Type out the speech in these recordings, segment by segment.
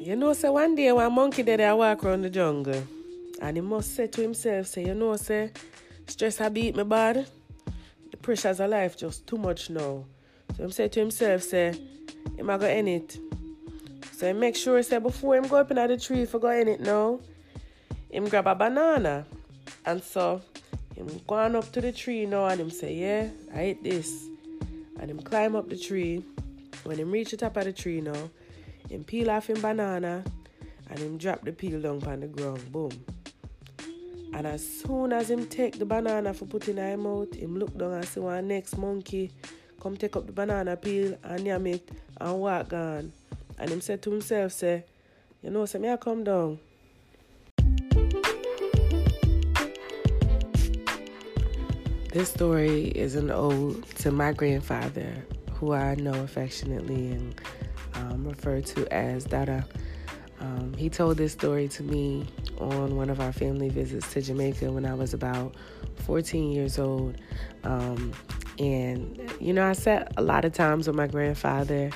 You know, say one day one monkey did I walk around the jungle. And he must say to himself, say, you know, say, stress I beat me bad. The pressures of life just too much now. So he say to himself, say, am I gonna end it? So he make sure, say, before him go up in the tree for go in it now, him grab a banana. And so him going up to the tree now and him say, yeah, I ate this. And him climb up the tree. When him reach the top of the tree now, him peel off him banana and him drop the peel down on the ground. Boom. And as soon as him take the banana for putting in his mouth, him look down and see one next monkey come take up the banana peel and yam it and walk on. And him said to himself, say, you know, say me I come down. This story is an ode to my grandfather, who I know affectionately and um, refer to as Dada. Um, he told this story to me on one of our family visits to Jamaica when I was about 14 years old. Um, and, you know, I sat a lot of times with my grandfather,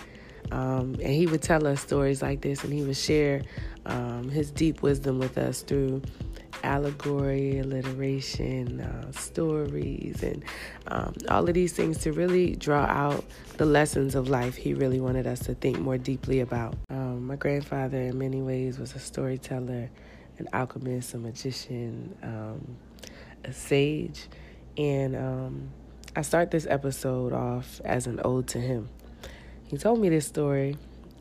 um, and he would tell us stories like this, and he would share um, his deep wisdom with us through allegory, alliteration, uh, stories, and um, all of these things to really draw out the lessons of life he really wanted us to think more deeply about. Um, my grandfather, in many ways, was a storyteller, an alchemist, a magician, um, a sage, and um, I start this episode off as an ode to him. He told me this story,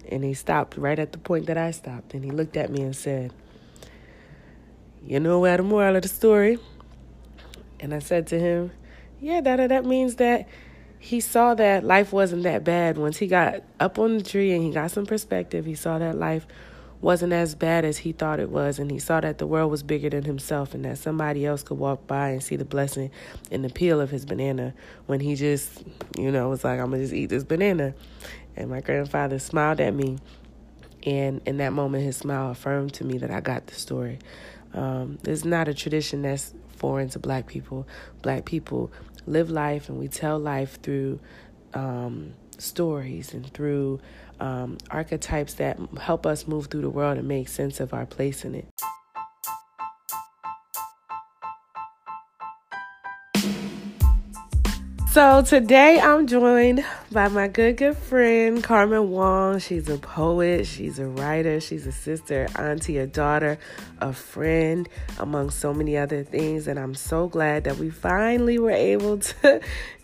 and he stopped right at the point that I stopped, and he looked at me and said, You know where the moral of the story? And I said to him, Yeah, that that means that he saw that life wasn't that bad. Once he got up on the tree and he got some perspective, he saw that life wasn't as bad as he thought it was and he saw that the world was bigger than himself and that somebody else could walk by and see the blessing in the peel of his banana when he just you know was like i'm gonna just eat this banana and my grandfather smiled at me and in that moment his smile affirmed to me that i got the story um, it's not a tradition that's foreign to black people black people live life and we tell life through um, stories and through um, archetypes that help us move through the world and make sense of our place in it. So today I'm joined by my good, good friend, Carmen Wong. She's a poet, she's a writer, she's a sister, auntie, a daughter, a friend, among so many other things. And I'm so glad that we finally were able to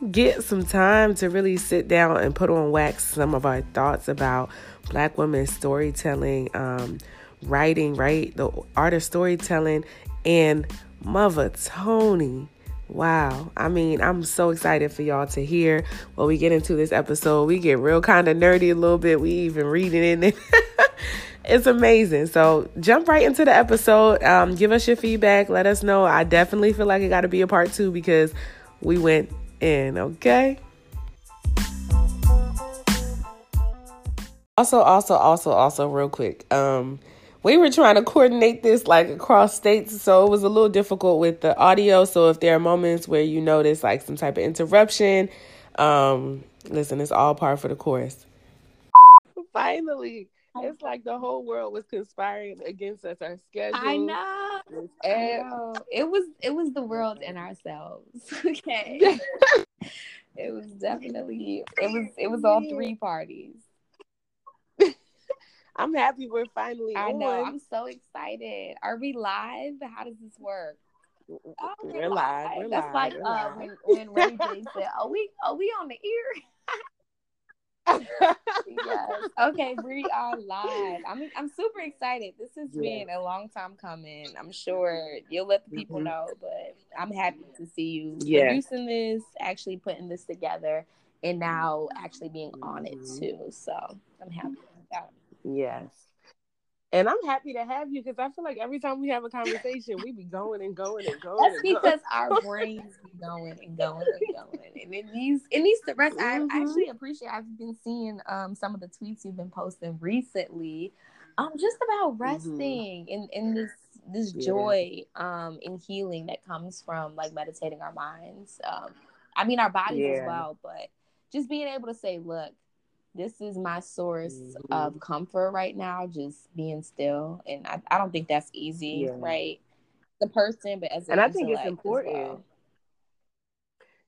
get some time to really sit down and put on wax some of our thoughts about Black women storytelling, um, writing, right? The art of storytelling, and Mother Toni Wow. I mean, I'm so excited for y'all to hear when we get into this episode. We get real kind of nerdy a little bit. We even read it in it. it's amazing. So jump right into the episode. Um, give us your feedback. Let us know. I definitely feel like it got to be a part two because we went in, okay? Also, also, also, also, real quick. Um, we were trying to coordinate this like across states, so it was a little difficult with the audio. So if there are moments where you notice like some type of interruption, um, listen, it's all par for the course. Finally, it's like the whole world was conspiring against us. Our schedule. I know. I know. It was it was the world and ourselves. Okay. it was definitely it was it was all three parties. I'm happy we're finally I on. know. I'm so excited. Are we live? How does this work? Oh, we're, we're live. live. We're That's live. like we're uh, live. when, when Ray J said, "Are we are we on the ear?" yes. Okay, we are live. I'm I'm super excited. This has been a long time coming. I'm sure you'll let the people mm-hmm. know, but I'm happy to see you producing this, actually putting this together, and now actually being on it mm-hmm. too. So I'm happy about it. Yes. And I'm happy to have you because I feel like every time we have a conversation, we be going and going and going. That's and because going. our brains be going and going and going. And it needs it needs to rest. Mm-hmm. I actually appreciate I've been seeing um some of the tweets you've been posting recently. Um just about mm-hmm. resting mm-hmm. in, in this this yeah. joy um in healing that comes from like meditating our minds. Um I mean our bodies yeah. as well, but just being able to say, look, this is my source mm-hmm. of comfort right now, just being still. And I, I don't think that's easy, yeah. right? The person, but as and I think it's important. Well.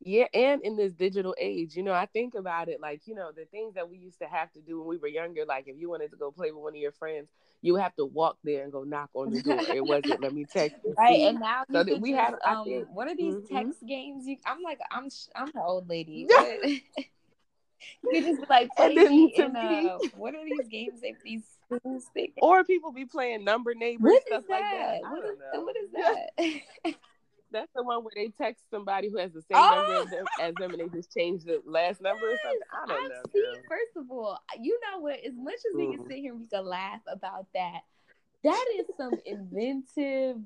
Yeah, and in this digital age, you know, I think about it like, you know, the things that we used to have to do when we were younger, like if you wanted to go play with one of your friends, you have to walk there and go knock on the door. It wasn't let me text. You. Right, and now so that we just, have. Um, what are these mm-hmm. text games? You, I'm like, I'm I'm an old lady. you just be like, play me in, uh, what are these games that these schools think? Or people be playing number neighbors what stuff like that. What is. What is that? That's the one where they text somebody who has the same oh! number as them, as them, and they just change the last number or something. I don't know. See, first of all, you know what? As much as we can mm. sit here, and we can laugh about that. That is some inventive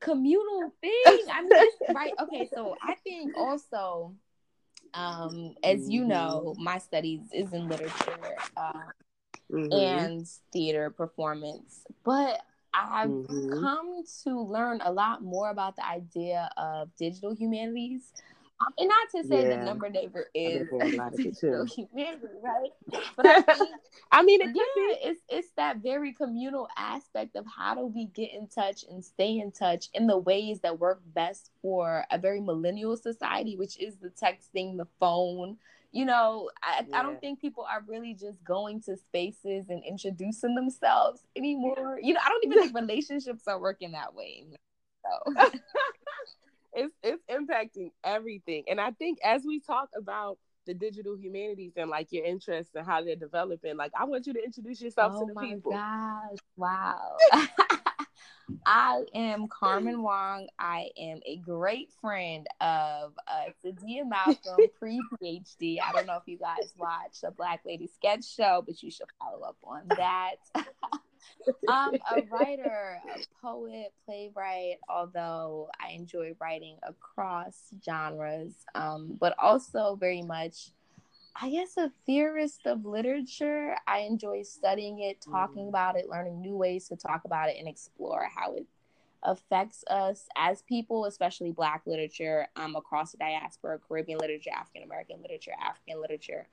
communal thing. I mean, right? Okay, so I think also, um, as you know, mm-hmm. my studies is in literature uh, mm-hmm. and theater performance, but I've mm-hmm. come to learn a lot more about the idea of digital humanities. Um, and not to say yeah. that number neighbor is humanity, right? But I, think, I mean, it yeah, it's it's that very communal aspect of how do we get in touch and stay in touch in the ways that work best for a very millennial society, which is the texting, the phone, you know, I, yeah. I don't think people are really just going to spaces and introducing themselves anymore. You know, I don't even think relationships are working that way. So. It's it's impacting everything, and I think as we talk about the digital humanities and like your interests and how they're developing, like I want you to introduce yourself oh to the people. Oh my gosh! Wow. I am Carmen Wong. I am a great friend of uh, Sadia Malcolm, pre PhD. I don't know if you guys watch the Black Lady Sketch Show, but you should follow up on that. I'm a writer, a poet, playwright, although I enjoy writing across genres, um, but also very much I guess a theorist of literature. I enjoy studying it, talking mm. about it, learning new ways to talk about it, and explore how it affects us as people, especially Black literature um, across the diaspora, Caribbean literature, African American literature, African literature.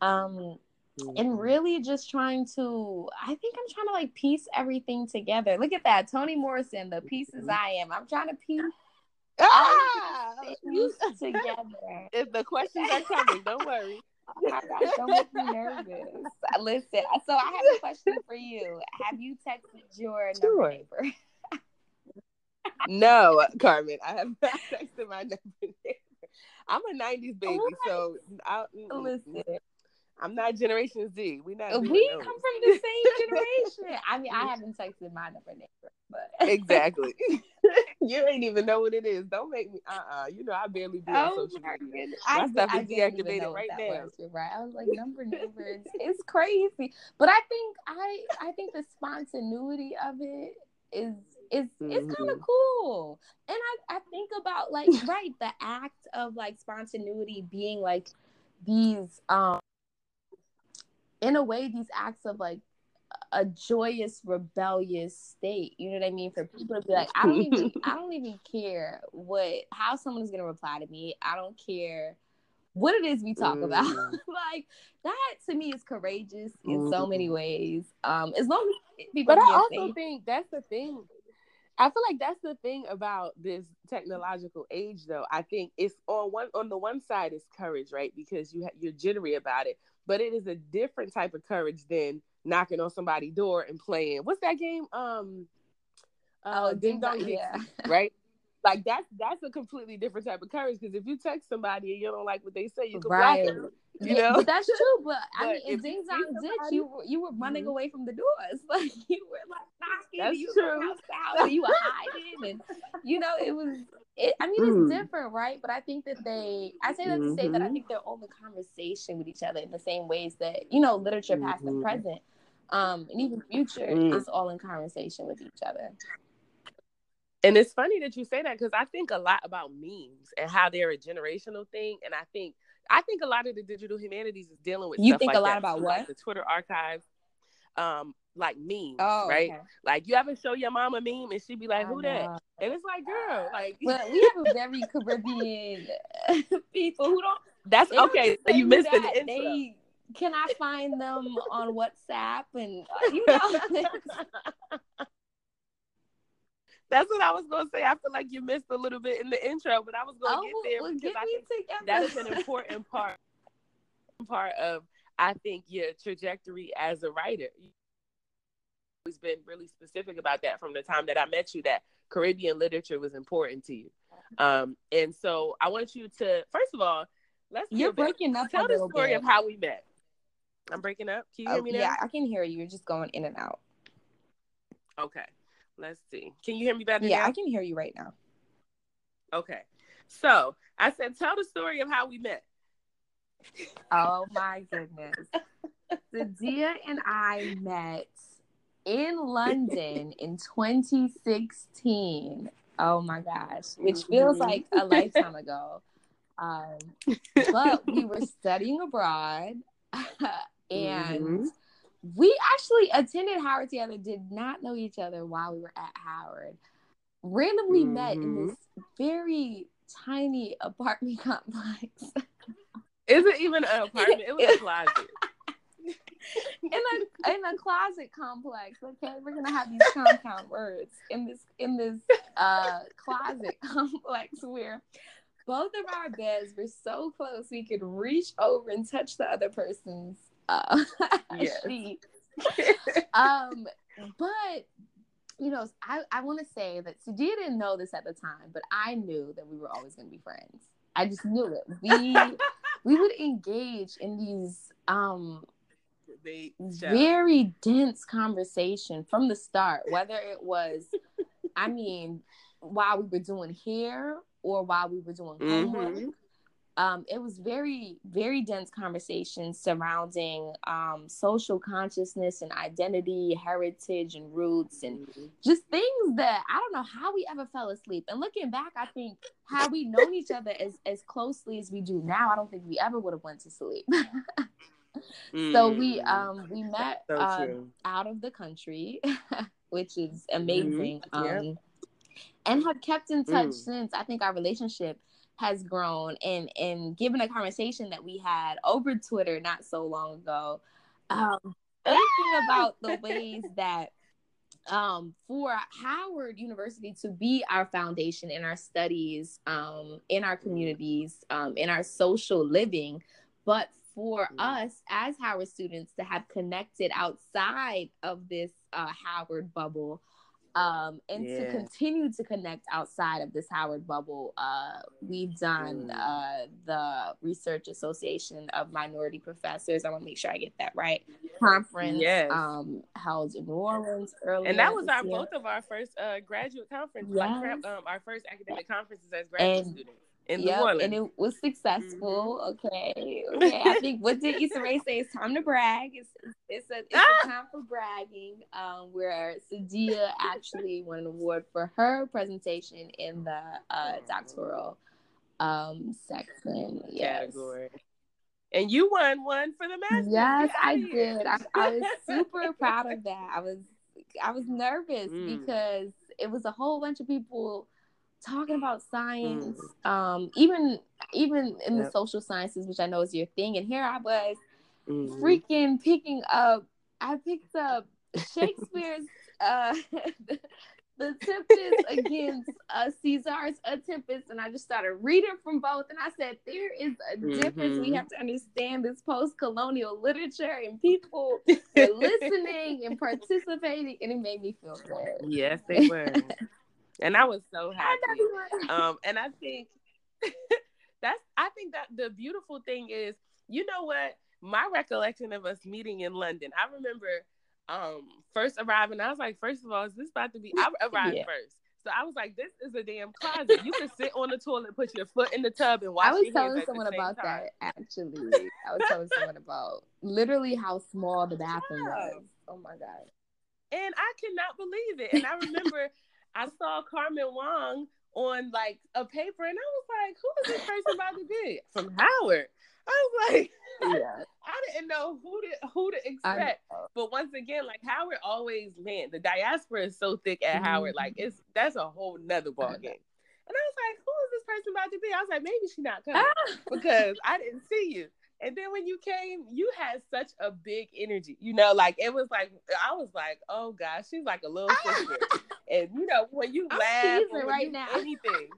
Um, mm-hmm. And really just trying to, I think I'm trying to like piece everything together. Look at that. Toni Morrison, the pieces mm-hmm. I am. I'm trying to piece ah! together. If the questions are coming, don't worry. Oh my gosh, don't make me nervous. Listen, so I have a question for you. Have you texted your sure. neighbor? no, Carmen, I have not texted my neighbor. I'm a '90s baby, so I, listen. I'm not Generation Z. We not. We come from the same generation. I mean, I haven't texted my number neighbor, but exactly. you ain't even know what it is. Don't make me. Uh uh-uh. uh You know, I barely do oh, on social media. My I, stuff I, is deactivated right now. Was, right. I was like, number neighbors. it's crazy, but I think I I think the spontaneity of it is is mm-hmm. it's kind of cool. And I I think about like right the act of like spontaneity being like these um in a way these acts of like a joyous rebellious state you know what i mean for people to be like i don't even i don't even care what how someone is going to reply to me i don't care what it is we talk mm. about like that to me is courageous in mm. so many ways um as long as people but i also think that's the thing I feel like that's the thing about this technological age, though. I think it's on one on the one side is courage, right? Because you ha- you're jittery about it, but it is a different type of courage than knocking on somebody's door and playing. What's that game? Um, uh, oh, Ding Dong, yeah. right? Like that's that's a completely different type of courage because if you text somebody and you don't like what they say, you can right. block them. You know, but that's true. But, but I mean, in Ding Dong Ditch, you were you were running mm-hmm. away from the doors, like you were like knocking, that's you true. were house you were hiding, and you know it was. It, I mean, mm. it's different, right? But I think that they, I say that mm-hmm. to say that I mm-hmm. think they're all in conversation with each other in the same ways that you know literature, mm-hmm. past and mm-hmm. present, um, and even future mm. is all in conversation with each other. And it's funny that you say that because I think a lot about memes and how they're a generational thing. And I think I think a lot of the digital humanities is dealing with. You think like a lot about what like the Twitter archives, um, like memes, oh, right? Okay. Like you ever show your mom a meme and she'd be like, "Who that?" And it's like, girl, like. But we have a very Caribbean people who don't. That's okay. So you missed that. the intro. They can I find them on WhatsApp and uh, you know? That's what I was gonna say. I feel like you missed a little bit in the intro, but I was gonna oh, get there well, because I think that is an important part part of I think your trajectory as a writer. You've always been really specific about that from the time that I met you. That Caribbean literature was important to you, um, and so I want you to first of all let's you're breaking up. Tell the story bit. of how we met. I'm breaking up. Can you hear oh, me now? Yeah, I can hear you. You're just going in and out. Okay. Let's see. Can you hear me better? Yeah, now? I can hear you right now. Okay. So I said, tell the story of how we met. Oh my goodness. Sadia and I met in London in 2016. Oh my gosh, which feels mm-hmm. like a lifetime ago. Um, but we were studying abroad and mm-hmm we actually attended Howard together, did not know each other while we were at Howard. Randomly mm-hmm. met in mm-hmm. this very tiny apartment complex. Is it even an apartment? It was a closet. in a in a closet complex. Okay, we're gonna have these compound words in this in this uh closet complex where both of our beds were so close we could reach over and touch the other person's uh, yes. um, but you know, I, I want to say that Sadia didn't know this at the time, but I knew that we were always going to be friends. I just knew it. We we would engage in these um very dense conversation from the start, whether it was, I mean, while we were doing hair or while we were doing homework. Mm-hmm um, it was very, very dense conversations surrounding um, social consciousness and identity, heritage and roots, and mm-hmm. just things that I don't know how we ever fell asleep. And looking back, I think how we known each other as as closely as we do now, I don't think we ever would have went to sleep. mm. So we mm. um we met so uh, out of the country, which is amazing. Mm-hmm. Um, and have kept in touch mm. since. I think our relationship has grown and and given a conversation that we had over Twitter not so long ago, um, thinking about the ways that um, for Howard University to be our foundation in our studies, um, in our communities, um, in our social living, but for us as Howard students to have connected outside of this uh, Howard bubble um, and yeah. to continue to connect outside of this Howard bubble, uh, we've done mm. uh, the Research Association of Minority Professors. I want to make sure I get that right. Conference yes. um, held in New Orleans earlier, and that was our year. both of our first uh, graduate conference, yes. like um, our first academic conferences as graduate and, students in yep, New Orleans. And it was successful. Mm-hmm. Okay. Okay. I think what did Issa Rae say? It's time to brag. It's it's a it's a time for bragging. Um, where Sadia actually won an award for her presentation in the uh, doctoral um section. Yes. Category. And you won one for the master. Yes, I did. I, I, was super proud of that. I was I was nervous mm. because it was a whole bunch of people talking about science, mm. um, even even in yep. the social sciences, which I know is your thing. And here I was, mm. freaking picking up. I picked up Shakespeare's uh, the, the Tempest against uh, Césaire's A Tempest, and I just started reading from both. And I said, there is a mm-hmm. difference. We mm-hmm. have to understand this post-colonial literature, and people were listening and participating, and it made me feel good. Yes, they were and I was so happy. Um, and I think that's I think that the beautiful thing is, you know what? My recollection of us meeting in London, I remember um first arriving. I was like, first of all, is this about to be? I arrived yeah. first. So I was like, this is a damn closet. You can sit on the toilet, put your foot in the tub, and wash. I was telling someone about time. that actually. I was telling someone about literally how small the bathroom yeah. was. Oh my god. And I cannot believe it. And I remember I saw Carmen Wong on like a paper, and I was like, "Who is this person about to be from Howard?" I was like, yeah. I didn't know who to who to expect. But once again, like Howard always, man, the diaspora is so thick at mm-hmm. Howard, like it's that's a whole nother ball game. And I was like, who is this person about to be? I was like, maybe she's not coming ah. because I didn't see you. And then when you came, you had such a big energy. You know, like it was like I was like, oh gosh, she's like a little sister. and you know, when you I'm laugh right you, now, anything.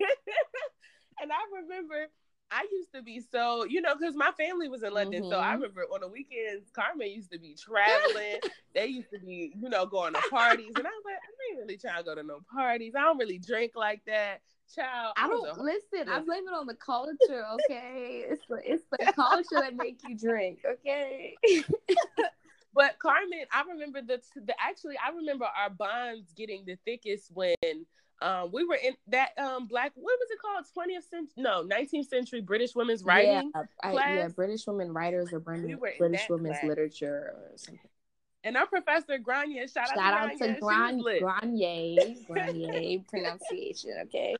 and I remember I used to be so, you know, because my family was in London. Mm-hmm. So I mm-hmm. remember on the weekends, Carmen used to be traveling. they used to be, you know, going to parties. And I was like, I ain't really trying to go to no parties. I don't really drink like that. Child, I don't listen. I blame it on the culture. Okay, it's the it's the culture that make you drink. Okay. but Carmen, I remember the the actually I remember our bonds getting the thickest when um, we were in that um black what was it called 20th century no 19th century british women's writing yeah, I, yeah british women writers or british, we british women's class. literature or something and our professor Granier, shout, shout out, out to Granier, Granier, Granier pronunciation, okay?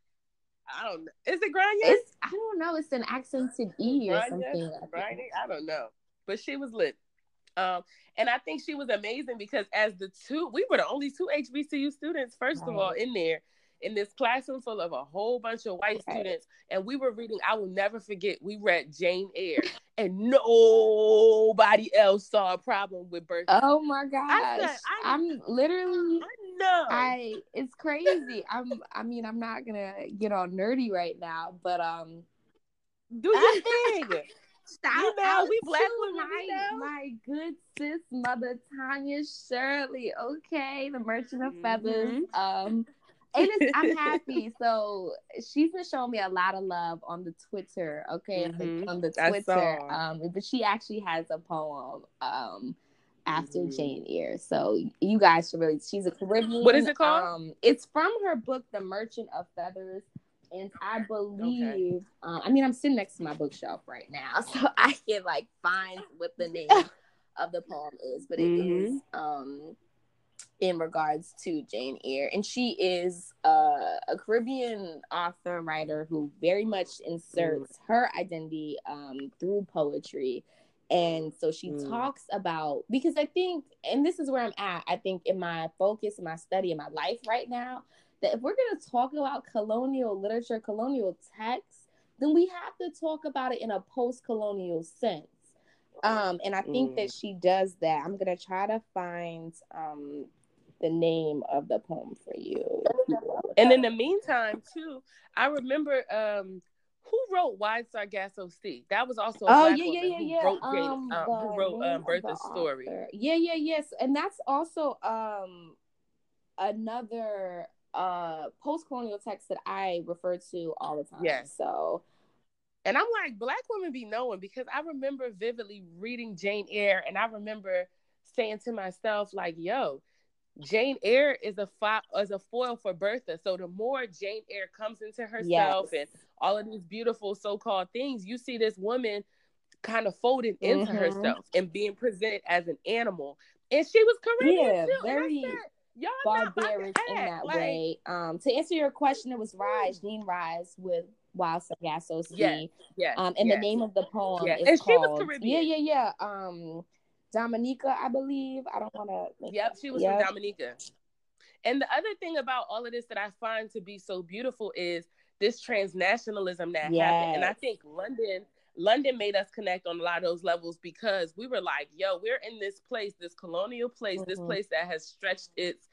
I don't know. Is it Granier? It's I don't know. It's an accented E or something. Granier? I don't know. But she was lit. Um, and I think she was amazing because as the two, we were the only two HBCU students, first right. of all, in there in this classroom full of a whole bunch of white right. students, and we were reading. I will never forget. We read Jane Eyre, and nobody else saw a problem with Bertha. Oh my gosh! I'm literally. I know. I it's crazy. I'm. I mean, I'm not gonna get all nerdy right now, but um. Do your thing. Shout you know, we black women, my, my good sis mother Tanya Shirley. Okay, the Merchant of Feathers. Mm-hmm. Um, and it's, I'm happy. So she's been showing me a lot of love on the Twitter. Okay, mm-hmm. on the Twitter. Um, but she actually has a poem. Um, after mm-hmm. Jane Eyre. So you guys should really. She's a Caribbean. What is it called? Um, it's from her book, The Merchant of Feathers. And I believe, okay. um, I mean, I'm sitting next to my bookshelf right now, so I can like find what the name of the poem is, but it mm-hmm. is um in regards to Jane Eyre. And she is uh, a Caribbean author, writer who very much inserts mm. her identity um, through poetry. And so she mm. talks about, because I think, and this is where I'm at, I think in my focus, in my study, in my life right now, that if we're going to talk about colonial literature, colonial texts, then we have to talk about it in a post colonial sense. Um, and I think mm. that she does that. I'm gonna try to find um, the name of the poem for you. And in the meantime, too, I remember um who wrote Wide Sargasso Sea? That was also oh yeah yeah yeah yeah. Wrote um, um, who wrote um, Bertha's story? Yeah yeah yes, and that's also um another uh post colonial text that I refer to all the time. Yes. So. And I'm like, black women be knowing because I remember vividly reading Jane Eyre, and I remember saying to myself, like, yo, Jane Eyre is a fo- is a foil for Bertha. So the more Jane Eyre comes into herself yes. and all of these beautiful so-called things, you see this woman kind of folded into mm-hmm. herself and being presented as an animal. And she was Caribbean yeah, too. Very Y'all barbaric in that like, way. Um, to answer your question, it was Rhys, Jean Rhys with Wide Sargasso Sea. Yes, yes, um, and yes. the name of the poem yes. is and called. Yeah, yeah, yeah. Um, Dominica, I believe. I don't want to. Yep, she was yep. from Dominica. And the other thing about all of this that I find to be so beautiful is this transnationalism that yes. happened. And I think London, London made us connect on a lot of those levels because we were like, yo, we're in this place, this colonial place, mm-hmm. this place that has stretched its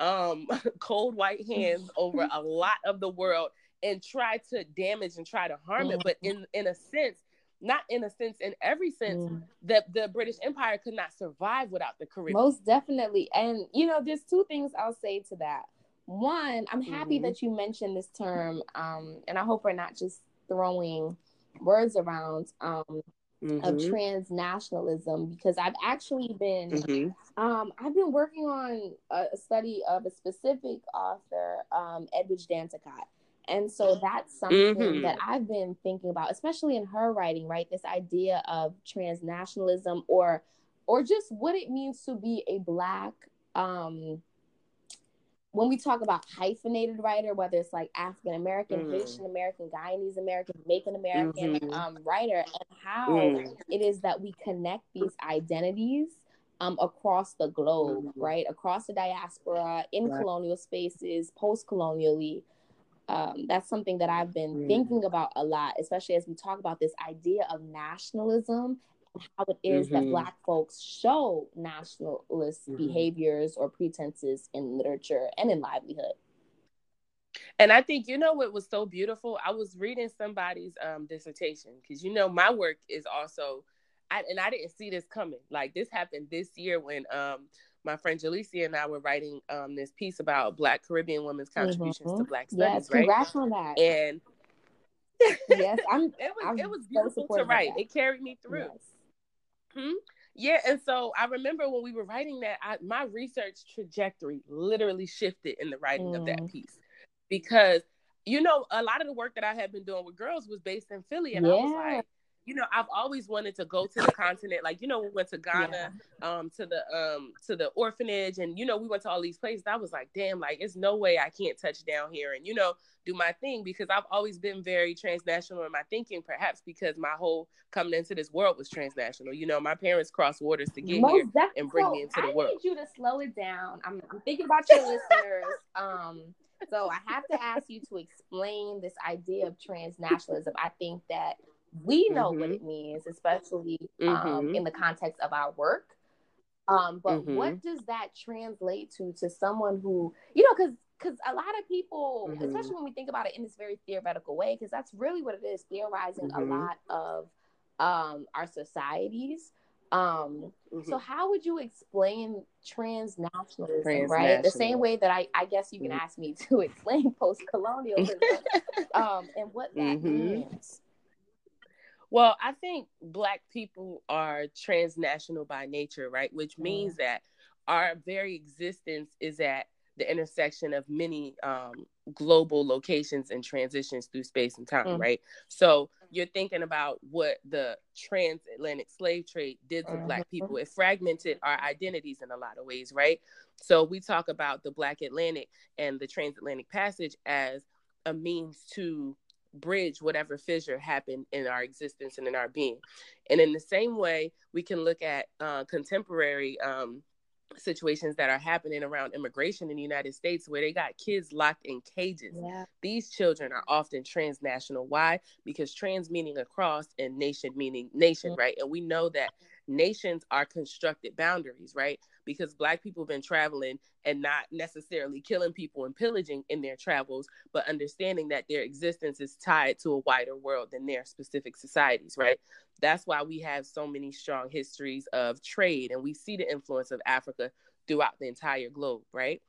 um cold white hands over a lot of the world and try to damage and try to harm mm-hmm. it. But in in a sense, not in a sense, in every sense, mm. that the British Empire could not survive without the Caribbean. Most definitely. And, you know, there's two things I'll say to that. One, I'm happy mm-hmm. that you mentioned this term, um, and I hope we're not just throwing words around um, mm-hmm. of transnationalism because I've actually been mm-hmm. um, I've been working on a study of a specific author, um, Edwidge Danticat, and so that's something mm-hmm. that I've been thinking about, especially in her writing, right? This idea of transnationalism or or just what it means to be a black um when we talk about hyphenated writer, whether it's like African American, mm. Haitian American, Guyanese American, Jamaican American mm-hmm. um, writer, and how mm. it is that we connect these identities um, across the globe, mm-hmm. right? Across the diaspora, in right. colonial spaces, post colonially, um, that's something that I've been mm. thinking about a lot, especially as we talk about this idea of nationalism how it is mm-hmm. that Black folks show nationalist mm-hmm. behaviors or pretenses in literature and in livelihood. And I think you know what was so beautiful. I was reading somebody's um, dissertation because you know my work is also, I, and I didn't see this coming. Like this happened this year when um, my friend Jalecia and I were writing um, this piece about Black Caribbean women's contributions mm-hmm. to Black studies. Yes, right? congrats on that. And yes, I'm. It was I'm it was beautiful to write. It carried me through. Yes. Hmm? Yeah, and so I remember when we were writing that, I, my research trajectory literally shifted in the writing mm. of that mm. piece because you know a lot of the work that I had been doing with girls was based in Philly, and yeah. I was like, you know, I've always wanted to go to the continent. Like, you know, we went to Ghana, yeah. um, to the um to the orphanage, and you know, we went to all these places. I was like, damn, like it's no way I can't touch down here and you know, do my thing because I've always been very transnational in my thinking, perhaps because my whole coming into this world was transnational. You know, my parents crossed waters to get Most here and bring me into the I world. I need you to slow it down. I'm, I'm thinking about your listeners. Um, so I have to ask you to explain this idea of transnationalism. I think that we know mm-hmm. what it means, especially um, mm-hmm. in the context of our work. Um, but mm-hmm. what does that translate to to someone who you know because because a lot of people, mm-hmm. especially when we think about it in this very theoretical way, because that's really what it is, theorizing a mm-hmm. lot of um, our societies. Um, mm-hmm. So, how would you explain transnationalism, Transnational. right? The same way that I, I guess you can ask me to explain post colonialism um, and what that means. Well, I think Black people are transnational by nature, right? Which means that our very existence is at the intersection of many um, global locations and transitions through space and time, mm right? So you're thinking about what the transatlantic slave trade did to mm-hmm. Black people. It fragmented our identities in a lot of ways, right? So we talk about the Black Atlantic and the transatlantic passage as a means to bridge whatever fissure happened in our existence and in our being. And in the same way, we can look at uh, contemporary um, situations that are happening around immigration in the United States where they got kids locked in cages. Yeah. These children are often transnational. Why? Because trans meaning across and nation meaning nation, mm-hmm. right? And we know that nations are constructed boundaries, right? Because Black people have been traveling and not necessarily killing people and pillaging in their travels, but understanding that their existence is tied to a wider world than their specific societies, right? That's why we have so many strong histories of trade and we see the influence of Africa throughout the entire globe, right?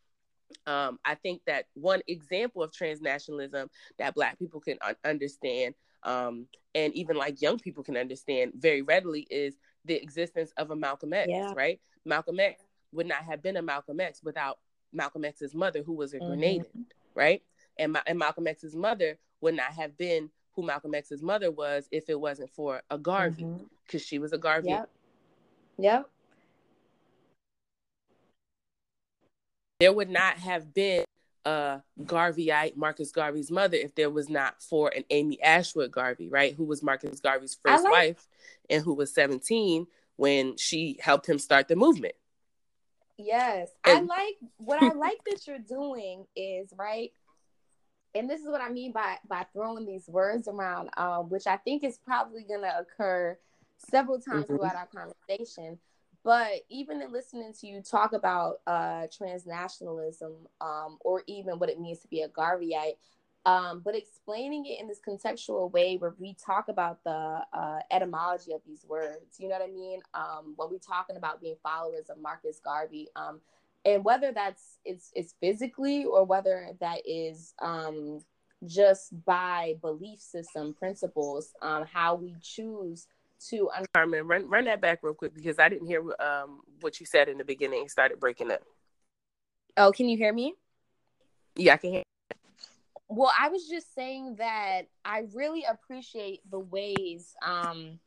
Um, I think that one example of transnationalism that Black people can un- understand um, and even like young people can understand very readily is the existence of a Malcolm X, yeah. right? Malcolm X would not have been a Malcolm X without Malcolm X's mother, who was a mm-hmm. Grenadian, right? And, Ma- and Malcolm X's mother would not have been who Malcolm X's mother was if it wasn't for a Garvey, because mm-hmm. she was a Garvey. Yep. Yep. There would not have been a Garveyite, Marcus Garvey's mother, if there was not for an Amy Ashwood Garvey, right, who was Marcus Garvey's first like- wife and who was 17 when she helped him start the movement. Yes. I like what I like that you're doing is right. And this is what I mean by by throwing these words around, um, which I think is probably gonna occur several times mm-hmm. throughout our conversation. But even in listening to you talk about uh, transnationalism, um, or even what it means to be a Garveyite, um, but explaining it in this contextual way where we talk about the uh, etymology of these words. You know what I mean? Um, when we're talking about being followers of Marcus Garvey, um, and whether that's it's it's physically or whether that is um, just by belief system principles, um, how we choose to. Un- Carmen, run run that back real quick because I didn't hear um, what you said in the beginning. It started breaking up. Oh, can you hear me? Yeah, I can hear. Well, I was just saying that I really appreciate the ways um,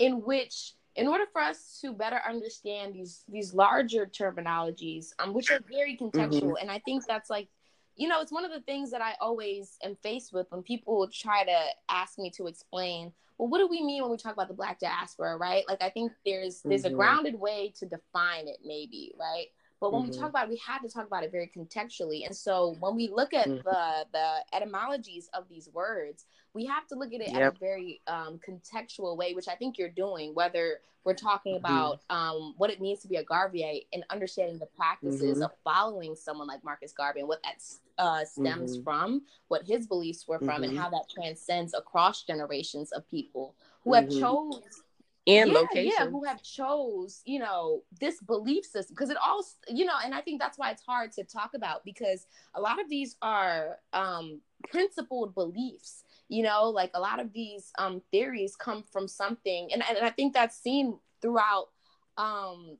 in which, in order for us to better understand these these larger terminologies, um, which are very contextual, mm-hmm. and I think that's like, you know, it's one of the things that I always am faced with when people try to ask me to explain. Well, what do we mean when we talk about the Black diaspora, right? Like, I think there's there's mm-hmm. a grounded way to define it, maybe, right? But when mm-hmm. we talk about it, we had to talk about it very contextually. And so when we look at mm-hmm. the the etymologies of these words, we have to look at it yep. in a very um, contextual way, which I think you're doing, whether we're talking mm-hmm. about um, what it means to be a Garveyite and understanding the practices mm-hmm. of following someone like Marcus Garvey and what that uh, stems mm-hmm. from, what his beliefs were from, and how that transcends across generations of people who have chose and yeah, location. Yeah, who have chose, you know, this belief system because it all, you know, and I think that's why it's hard to talk about because a lot of these are um principled beliefs you know like a lot of these um theories come from something and, and i think that's seen throughout um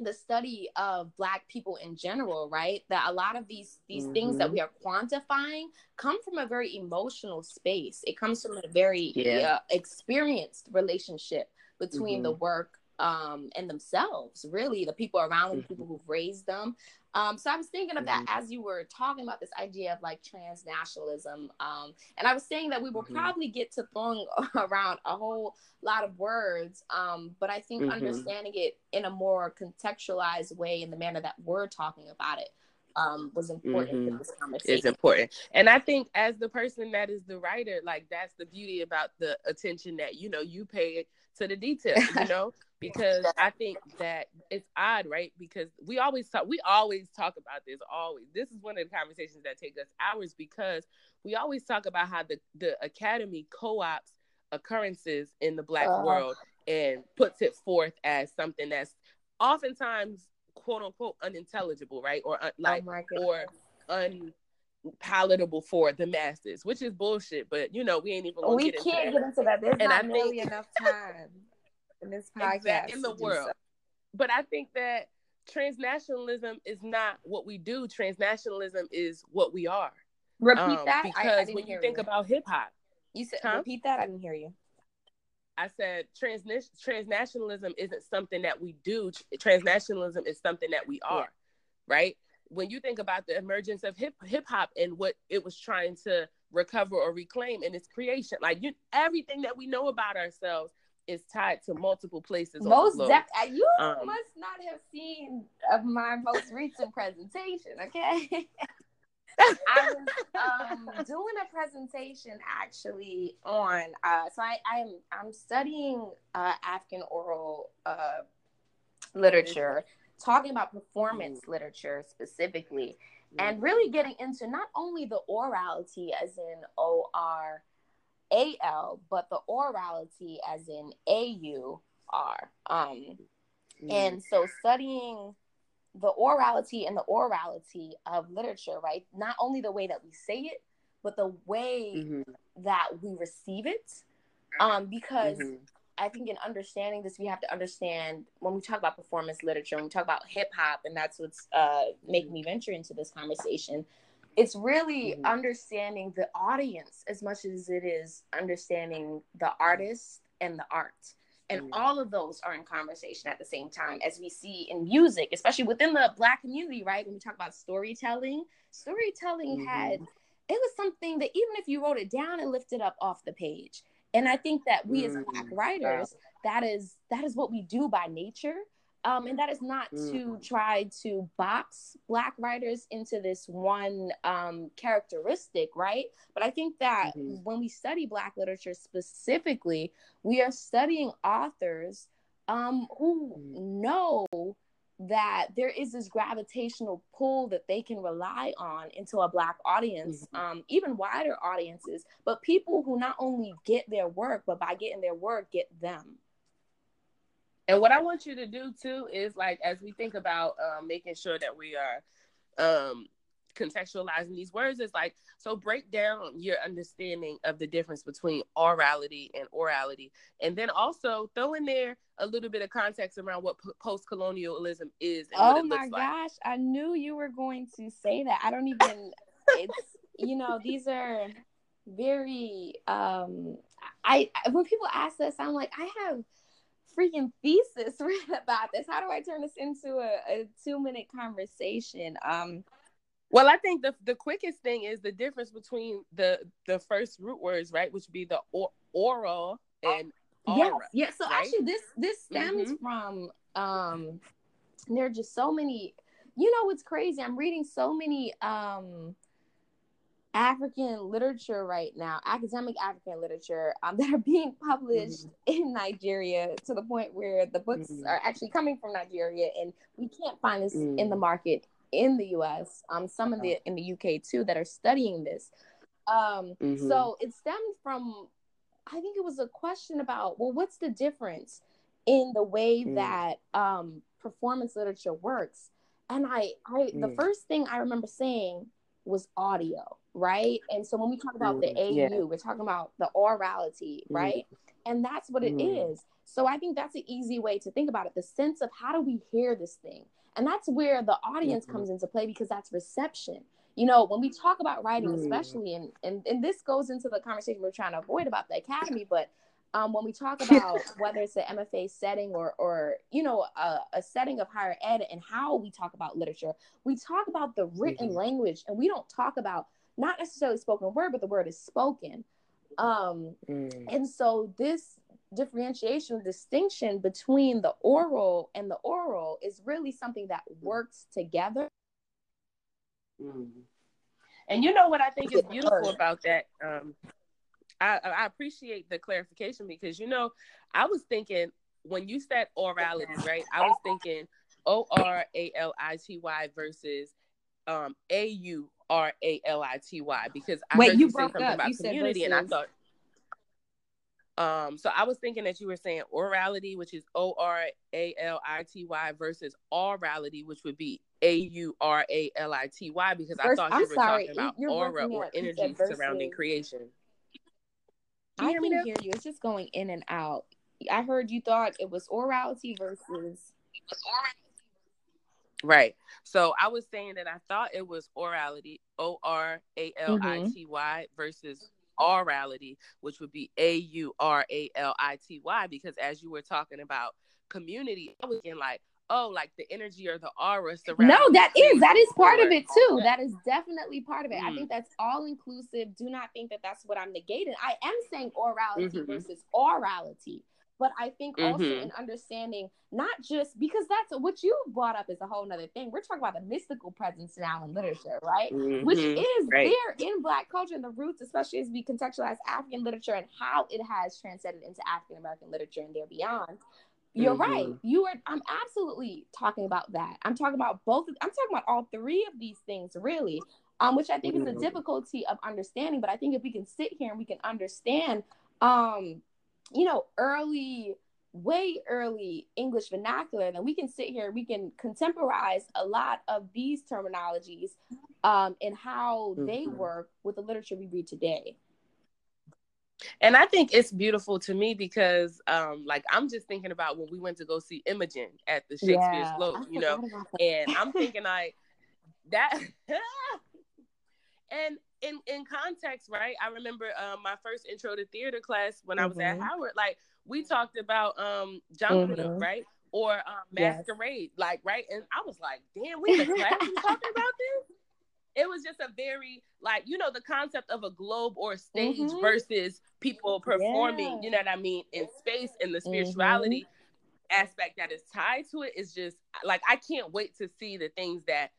the study of black people in general right that a lot of these these mm-hmm. things that mm-hmm. we are quantifying come from a very emotional space it comes from a very yeah. uh, experienced relationship between mm-hmm. the work um, and themselves, really, the people around them, mm-hmm. people who've raised them. Um, so I was thinking of that mm-hmm. as you were talking about this idea of like transnationalism. Um, and I was saying that we will mm-hmm. probably get to throwing around a whole lot of words, um, but I think mm-hmm. understanding it in a more contextualized way in the manner that we're talking about it um, was important mm-hmm. for this conversation. It's important. And I think as the person that is the writer, like that's the beauty about the attention that, you know, you pay to the details, you know, because I think that it's odd, right? Because we always talk, we always talk about this, always. This is one of the conversations that take us hours because we always talk about how the, the academy co-ops occurrences in the black uh, world and puts it forth as something that's oftentimes quote unquote unintelligible, right? Or uh, like oh or unpalatable for the masses, which is bullshit. But you know, we ain't even. We get can't get into that. There's and not I nearly think, enough time in this podcast in the world. So. But I think that transnationalism is not what we do. Transnationalism is what we are. Repeat um, that because I, I when you think you. about hip hop, you said huh? repeat that. I didn't hear you. I said trans transnationalism isn't something that we do. Transnationalism is something that we are, yeah. right? When you think about the emergence of hip hip hop and what it was trying to recover or reclaim in its creation, like you, everything that we know about ourselves is tied to multiple places. Most def- you um, must not have seen of my most recent presentation, okay? I was um, doing a presentation actually on. Uh, so I, I'm I'm studying uh, African oral uh, literature, talking about performance mm. literature specifically, mm. and really getting into not only the orality, as in O R A L, but the aurality, as in A U R. Um, mm. And so studying the orality and the aurality of literature, right? Not only the way that we say it, but the way mm-hmm. that we receive it. Um, because mm-hmm. I think in understanding this, we have to understand when we talk about performance literature, when we talk about hip hop, and that's what's uh, making me venture into this conversation. It's really mm-hmm. understanding the audience as much as it is understanding the artist and the art. And mm-hmm. all of those are in conversation at the same time, as we see in music, especially within the Black community, right? When we talk about storytelling, storytelling mm-hmm. had, it was something that even if you wrote it down and lifted up off the page. And I think that we as Black mm-hmm. writers, that is that is what we do by nature. Um, and that is not mm. to try to box black writers into this one um, characteristic right but i think that mm-hmm. when we study black literature specifically we are studying authors um, who mm. know that there is this gravitational pull that they can rely on into a black audience mm-hmm. um, even wider audiences but people who not only get their work but by getting their work get them and what I want you to do too is like as we think about um, making sure that we are um, contextualizing these words is like so break down your understanding of the difference between orality and aurality and then also throw in there a little bit of context around what p- post-colonialism is oh my gosh i knew you were going to say that i don't even it's you know these are very um i when people ask this i'm like i have freaking thesis written about this. How do I turn this into a, a two minute conversation? Um, well, I think the the quickest thing is the difference between the the first root words, right, which would be the or, oral and yes, yes. So right? actually, this this stems mm-hmm. from um, there are just so many you know what's crazy? I'm reading so many um African literature right now, academic African literature um, that are being published mm-hmm. in Nigeria to the point where the books mm-hmm. are actually coming from Nigeria, and we can't find this mm-hmm. in the mm. market in the U.S. Um, some of the in the UK too that are studying this. Um, mm-hmm. so it stemmed from, I think it was a question about, well, what's the difference in the way mm. that um, performance literature works? And I, I, the mm. first thing I remember saying was audio, right? And so when we talk about the AU, yeah. we're talking about the aurality, right? And that's what it is. So I think that's an easy way to think about it. The sense of how do we hear this thing? And that's where the audience mm-hmm. comes into play because that's reception. You know, when we talk about writing, mm-hmm. especially, and, and and this goes into the conversation we're trying to avoid about the academy, but um, when we talk about whether it's the MFA setting or, or you know, a, a, setting of higher ed and how we talk about literature, we talk about the written mm-hmm. language and we don't talk about not necessarily spoken word, but the word is spoken. Um, mm. And so this differentiation, distinction between the oral and the oral is really something that works together. Mm. And you know what I think is beautiful about that? Um, I, I appreciate the clarification because you know I was thinking when you said orality, right? I was thinking O R A L I T Y versus um, A U R A L I T Y because I Wait, heard you, you say something up. about you community, and I thought. Um, so I was thinking that you were saying orality, which is O R A L I T Y, versus aurality which would be A U R A L I T Y, because I thought you I'm were sorry, talking about aura or energy surrounding creation. I can hear you. It's just going in and out. I heard you thought it was orality versus. Right. So I was saying that I thought it was orality, O R A L I T Y, mm-hmm. versus aurality, which would be A U R A L I T Y, because as you were talking about community, I was getting like, oh, like the energy or the aura surrounding. No, that is that is part of it too. That is definitely part of it. Mm. I think that's all inclusive. Do not think that that's what I'm negating. I am saying orality mm-hmm. versus orality. But I think mm-hmm. also in understanding not just because that's what you brought up is a whole nother thing. We're talking about the mystical presence now in literature, right? Mm-hmm. Which is right. there in Black culture and the roots, especially as we contextualize African literature and how it has transcended into African American literature and there beyond. You're mm-hmm. right. You are. I'm absolutely talking about that. I'm talking about both. I'm talking about all three of these things, really. Um, which I think is a mm-hmm. difficulty of understanding. But I think if we can sit here and we can understand, um, you know, early, way early English vernacular, then we can sit here. We can contemporize a lot of these terminologies, um, and how mm-hmm. they work with the literature we read today and I think it's beautiful to me because, um, like, I'm just thinking about when we went to go see Imogen at the Shakespeare's yeah, Globe, you know, and I'm thinking like that. and in in context, right? I remember um, my first intro to theater class when mm-hmm. I was at mm-hmm. Howard. Like, we talked about um, John mm-hmm. right? Or um, Masquerade, yes. like, right? And I was like, damn, we in a class talking about this it was just a very like you know the concept of a globe or a stage mm-hmm. versus people performing yeah. you know what i mean in space and the spirituality mm-hmm. aspect that is tied to it is just like i can't wait to see the things that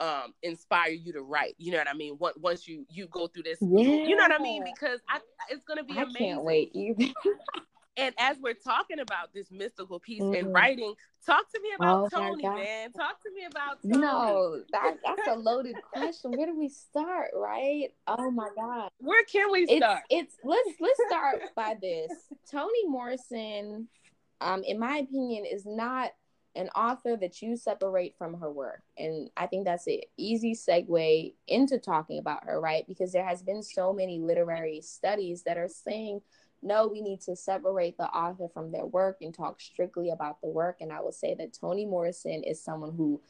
um inspire you to write you know what i mean once you you go through this yeah. you know what i mean because I, it's gonna be amazing. I amazing can't wait And as we're talking about this mystical piece mm-hmm. in writing, talk to me about oh, Toni, man. Talk to me about Toni. No, that, that's a loaded question. Where do we start, right? Oh my God. Where can we start? It's, it's let's let's start by this. Toni Morrison, um, in my opinion, is not an author that you separate from her work. And I think that's an easy segue into talking about her, right? Because there has been so many literary studies that are saying no, we need to separate the author from their work and talk strictly about the work. And I will say that Toni Morrison is someone who,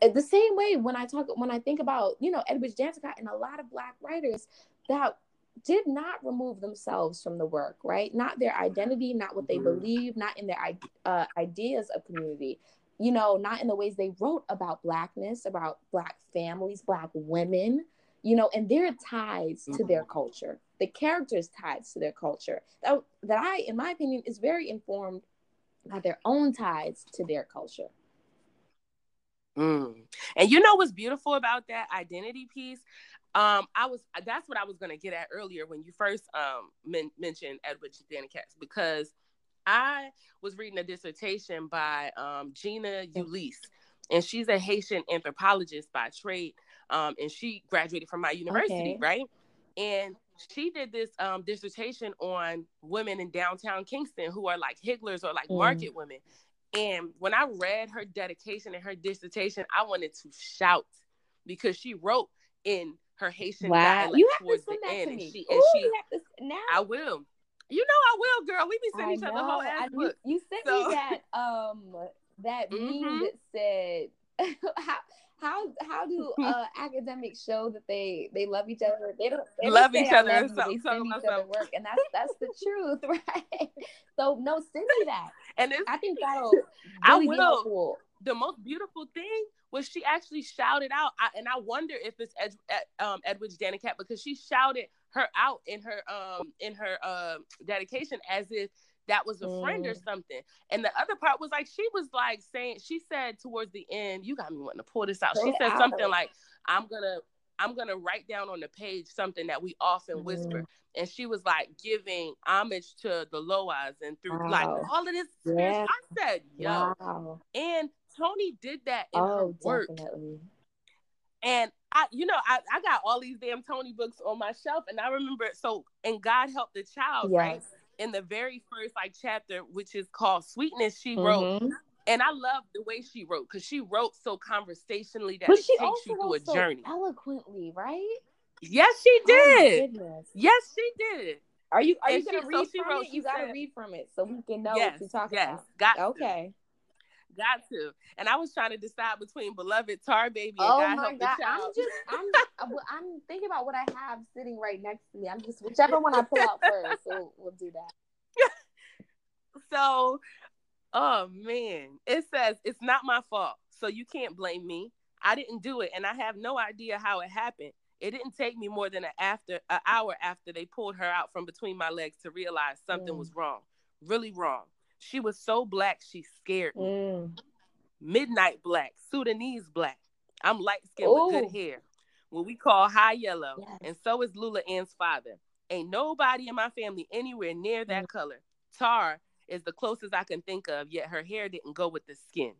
uh, the same way when I talk, when I think about, you know, Edwidge Danticat and a lot of Black writers that did not remove themselves from the work, right? Not their identity, not what they mm-hmm. believe, not in their uh, ideas of community, you know, not in the ways they wrote about Blackness, about Black families, Black women, you know, and their ties to their mm-hmm. culture, the characters' ties to their culture. That, that I, in my opinion, is very informed by their own ties to their culture. Mm. And you know what's beautiful about that identity piece? Um, I was that's what I was gonna get at earlier when you first um men- mentioned Edwidge Danticat's because I was reading a dissertation by um, Gina Ulysse, and she's a Haitian anthropologist by trade, um, and she graduated from my university, okay. right? And she did this um, dissertation on women in downtown Kingston who are like higglers or like mm. market women. And when I read her dedication and her dissertation, I wanted to shout because she wrote in her Haitian wow. dialect you have towards to send the that end. To me. And she, and Ooh, she, you have to, now. I will. You know I will, girl. We be sending each other whole ass I, you, you, sent so. me that um that mm-hmm. meme that said how how how do uh, academics show that they they love each other? They don't they love each other. Love they send each other work, and that's that's the truth, right? So no, send me that, and I think that'll really I will. Helpful. The most beautiful thing was she actually shouted out, I, and I wonder if it's Ed, um, Edwidge Danticat because she shouted her out in her um in her uh, dedication as if that was a mm. friend or mm. something. And the other part was like she was like saying she said towards the end, you got me wanting to pull this out. She said something like, I'm gonna I'm gonna write down on the page something that we often mm. whisper. And she was like giving homage to the Loas and through wow. like all of this. Yeah. I said, yo. Wow. And Toni did that in oh, her work. Definitely. And I, you know, I, I got all these damn Toni books on my shelf, and I remember so and God help the child, yes. right? in the very first like chapter, which is called Sweetness, she mm-hmm. wrote. And I love the way she wrote because she wrote so conversationally that but it takes you through a so journey. Eloquently, right? Yes, she oh did. Oh yes, she did. Are you are and you gonna read so from wrote, it? You gotta said, read from it so we can know yes, what you're talking yes, about. Got okay. Got to. And I was trying to decide between beloved Tar Baby and oh God my Help God. I'm just I'm I'm thinking about what I have sitting right next to me. I'm just whichever one I pull out first. So we'll do that. so oh man. It says it's not my fault. So you can't blame me. I didn't do it and I have no idea how it happened. It didn't take me more than an after an hour after they pulled her out from between my legs to realize something mm. was wrong. Really wrong. She was so black, she scared me. Mm. Midnight black, Sudanese black. I'm light skinned with good hair. What we call high yellow. Yes. And so is Lula Ann's father. Ain't nobody in my family anywhere near that mm. color. Tar is the closest I can think of, yet her hair didn't go with the skin.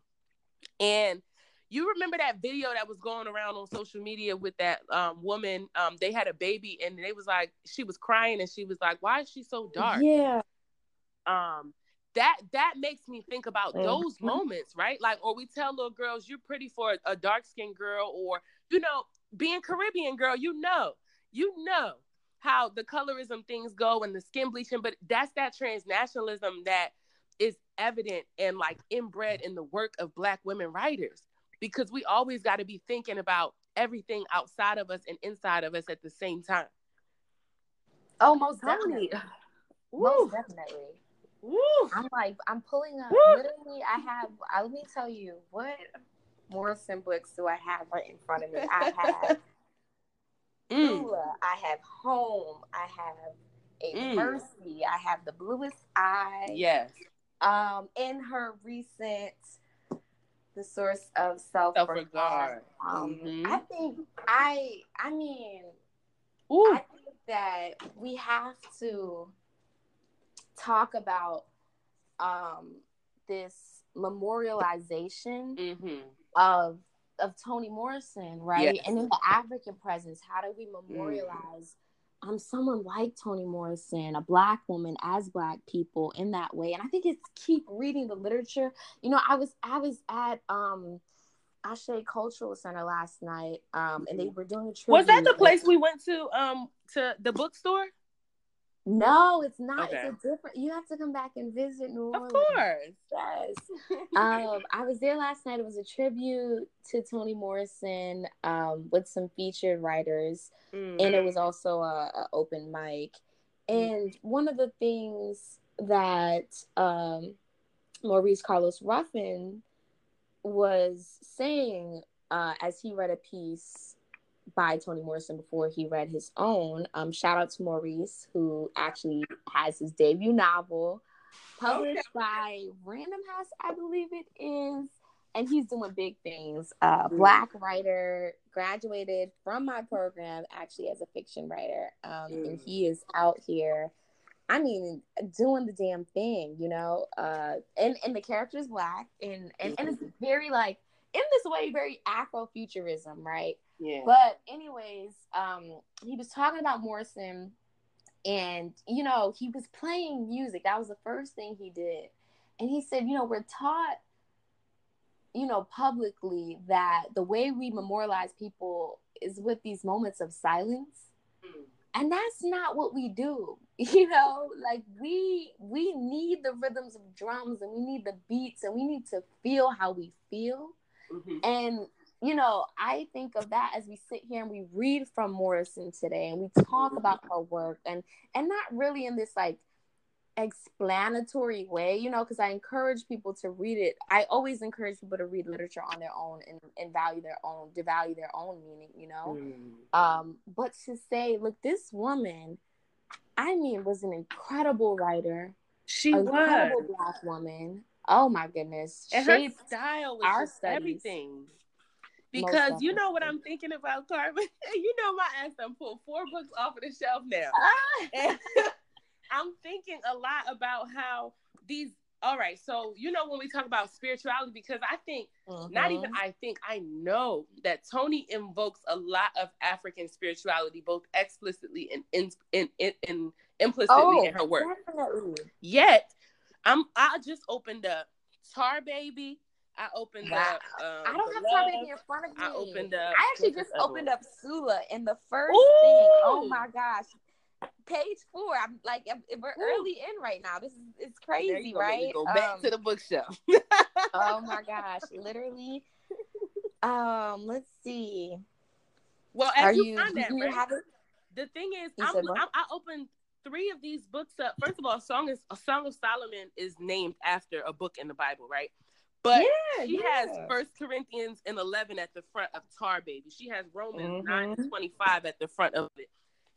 And you remember that video that was going around on social media with that um, woman? Um, they had a baby and they was like, she was crying and she was like, why is she so dark? Yeah. Um, that that makes me think about mm-hmm. those moments, right? Like, or we tell little girls, you're pretty for a, a dark skinned girl, or you know, being Caribbean girl, you know, you know how the colorism things go and the skin bleaching, but that's that transnationalism that is evident and like inbred in the work of black women writers because we always got to be thinking about everything outside of us and inside of us at the same time. Oh, most definitely. Most definitely. I'm like, I'm pulling up. Woo. Literally, I have. Uh, let me tell you, what Morrison books do I have right in front of me? I have mm. I have Home. I have A mm. Mercy. I have The Bluest Eye. Yes. Um, in her recent, the source of self regard. Um, mm-hmm. I think I. I mean, Ooh. I think that we have to talk about um, this memorialization mm-hmm. of of Toni Morrison, right? Yes. And in the African presence, how do we memorialize mm. um someone like Toni Morrison, a black woman as black people in that way? And I think it's keep reading the literature. You know, I was I was at um Ashe Cultural Center last night, um, and they mm-hmm. were doing a tribute. Was that the place we went to um to the bookstore? No, it's not. Okay. It's a different. You have to come back and visit New Orleans. Of course. Yes. um, I was there last night. It was a tribute to Toni Morrison um, with some featured writers, mm. and it was also a, a open mic. And one of the things that um, Maurice Carlos Ruffin was saying uh, as he read a piece by Toni Morrison before he read his own. Um, shout out to Maurice, who actually has his debut novel published okay. by Random House, I believe it is. and he's doing big things. Uh, black writer, graduated from my program actually as a fiction writer, um, mm. and he is out here. I mean, doing the damn thing, you know. Uh, and and the character is black, and and, and it's mm-hmm. very like in this way, very Afrofuturism, right? Yeah. But anyways, um, he was talking about Morrison, and you know, he was playing music. That was the first thing he did, and he said, you know, we're taught you know, publicly that the way we memorialize people is with these moments of silence. Mm. And that's not what we do. You know, like we we need the rhythms of drums and we need the beats and we need to feel how we feel. Mm-hmm. And you know, I think of that as we sit here and we read from Morrison today and we talk mm-hmm. about her work and and not really in this like explanatory way, you know, because I encourage people to read it. I always encourage people to read literature on their own and, and value their own, devalue their own meaning, you know. Mm. Um, but to say, look, this woman, I mean, was an incredible writer. She was incredible black woman. Oh my goodness. And her style was our just everything. Because you know what I'm thinking about, Carmen? you know my ass done pulled four books off of the shelf now. Ah. I'm thinking a lot about how these all right so you know when we talk about spirituality because i think mm-hmm. not even i think i know that toni invokes a lot of african spirituality both explicitly and in, in, in, in implicitly oh, in her work definitely. yet i'm i just opened up tar baby I opened wow. up. Um, I don't have Tar Baby in front of me. I opened up. I actually just opened up Sula, and the first Ooh. thing. Oh my gosh! page four. I'm like, we're early in right now. This is it's crazy, right? Go back um, to the bookshelf. oh my gosh, literally. Um, let's see. Well, as Are you, you find that, you right? The thing is, I'm, I'm, i opened three of these books up. First of all, song is a Song of Solomon is named after a book in the Bible, right? But yeah, she yeah. has First Corinthians and eleven at the front of Tar Baby. She has Romans mm-hmm. nine to twenty five at the front of it.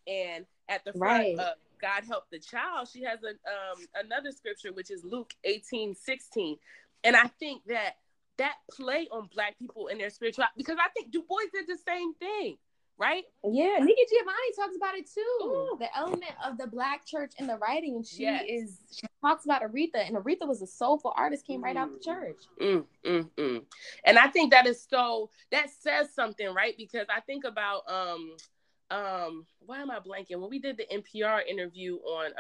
And at the front right. of God help the child, she has a um, another scripture which is Luke 18, 16. And I think that that play on black people and their spirituality, because I think Du Bois did the same thing, right? Yeah, Nikki Giovanni talks about it too. Ooh. The element of the black church in the writing. She yes. is she talks about Aretha, and Aretha was a soulful artist, came mm. right out the mm. church. Mm, mm, mm. And I think that is so that says something, right? Because I think about um um why am I blanking? When we did the NPR interview on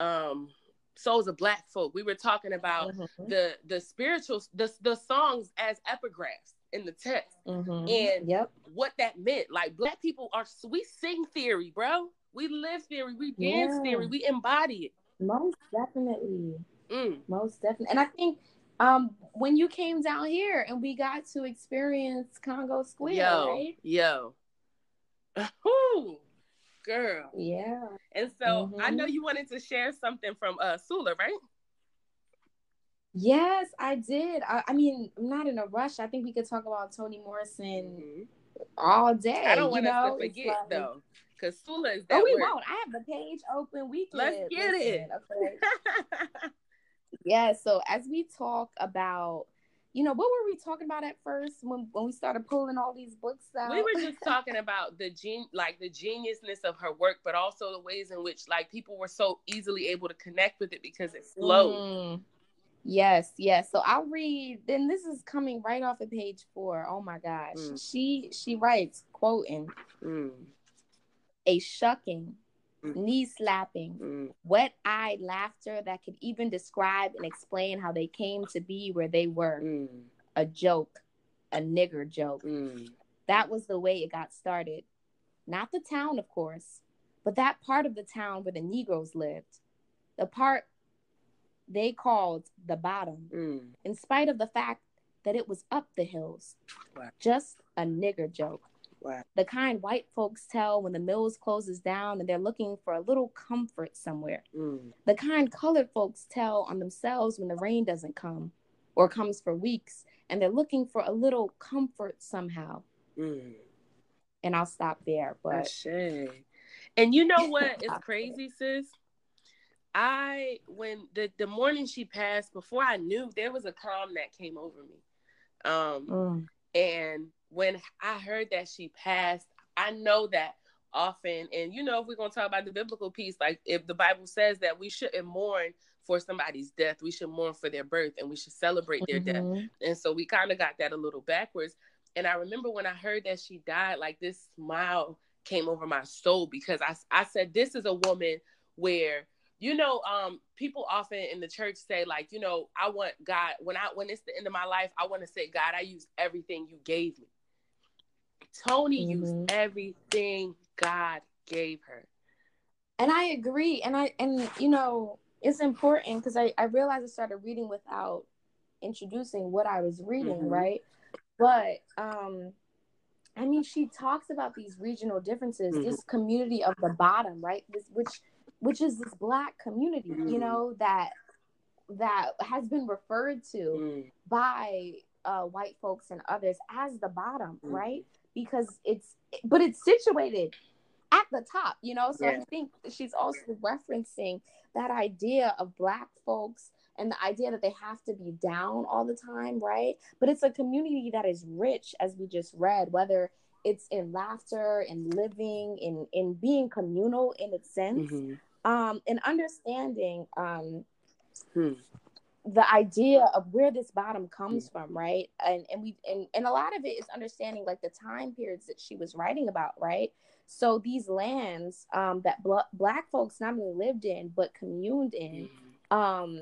um um souls of black folk, we were talking about mm-hmm. the the spiritual the the songs as epigraphs in the text mm-hmm. and yep. what that meant. Like black people are we sing theory, bro. We live theory, we dance yeah. theory, we embody it. Most definitely. Mm. Most definitely. And I think um when you came down here and we got to experience Congo Square, yo, right? Yo, Ooh, girl. Yeah. And so mm-hmm. I know you wanted to share something from uh Sula, right? Yes, I did. I, I, mean, I'm not in a rush. I think we could talk about Toni Morrison mm-hmm. all day. I don't want us to forget like, though, because Sula is that. Oh, we word. won't. I have the page open. We can. Let's get listen, it. Okay. yeah. So as we talk about you know, what were we talking about at first when, when we started pulling all these books out? We were just talking about the gen like the geniusness of her work, but also the ways in which like people were so easily able to connect with it because it flowed. Mm. Yes, yes. So I'll read. Then this is coming right off of page four. Oh my gosh, mm. she she writes quoting mm. a shucking mm. knee slapping, mm. wet eyed laughter that could even describe and explain how they came to be where they were. Mm. A joke, a nigger joke. Mm. That was the way it got started. Not the town, of course, but that part of the town where the Negroes lived. The part they called the bottom, mm. in spite of the fact that it was up the hills. Just a nigger joke. The kind white folks tell when the mills closes down and they're looking for a little comfort somewhere. Mm. The kind colored folks tell on themselves when the rain doesn't come or comes for weeks and they're looking for a little comfort somehow. Mm. And I'll stop there. But and you know what is crazy, sis? I when the the morning she passed, before I knew, there was a calm that came over me. Um, mm. and when I heard that she passed, I know that often, and you know, if we're gonna talk about the biblical piece, like if the Bible says that we shouldn't mourn for somebody's death, we should mourn for their birth, and we should celebrate their mm-hmm. death. And so we kind of got that a little backwards. And I remember when I heard that she died, like this smile came over my soul because I I said, this is a woman where you know um people often in the church say like you know i want god when i when it's the end of my life i want to say god i use everything you gave me Toni mm-hmm. used everything god gave her and i agree and i and you know it's important because I, I realized i started reading without introducing what i was reading mm-hmm. right but um i mean she talks about these regional differences mm-hmm. this community of the bottom right this which which is this black community, mm. you know, that that has been referred to mm. by uh, white folks and others as the bottom, mm. right? Because it's but it's situated at the top, you know. So yeah. I think she's also referencing that idea of black folks and the idea that they have to be down all the time, right? But it's a community that is rich, as we just read, whether it's in laughter, in living, in in being communal in its sense. Mm-hmm um, and understanding um, hmm. the idea of where this bottom comes hmm. from, right? And and we and, and a lot of it is understanding like the time periods that she was writing about, right? So these lands um, that bl- black folks not only lived in but communed in, hmm. um,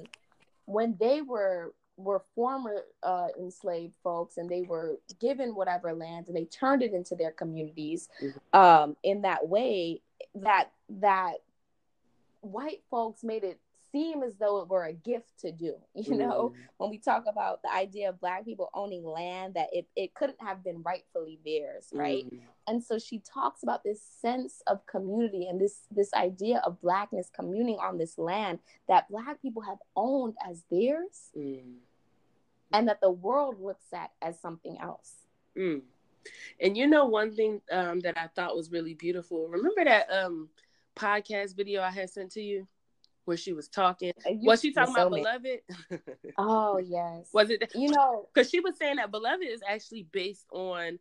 when they were were former uh, enslaved folks and they were given whatever land and they turned it into their communities mm-hmm. um, in that way that that white folks made it seem as though it were a gift to do. You know, mm. when we talk about the idea of black people owning land that it, it couldn't have been rightfully theirs, right? Mm. And so she talks about this sense of community and this this idea of blackness communing on this land that black people have owned as theirs mm. and that the world looks at as something else. Mm. And you know one thing um, that I thought was really beautiful. Remember that um, podcast video I had sent to you where she was talking. Was she talking about Beloved? oh yes. Was it? You know, because she was saying that Beloved is actually based on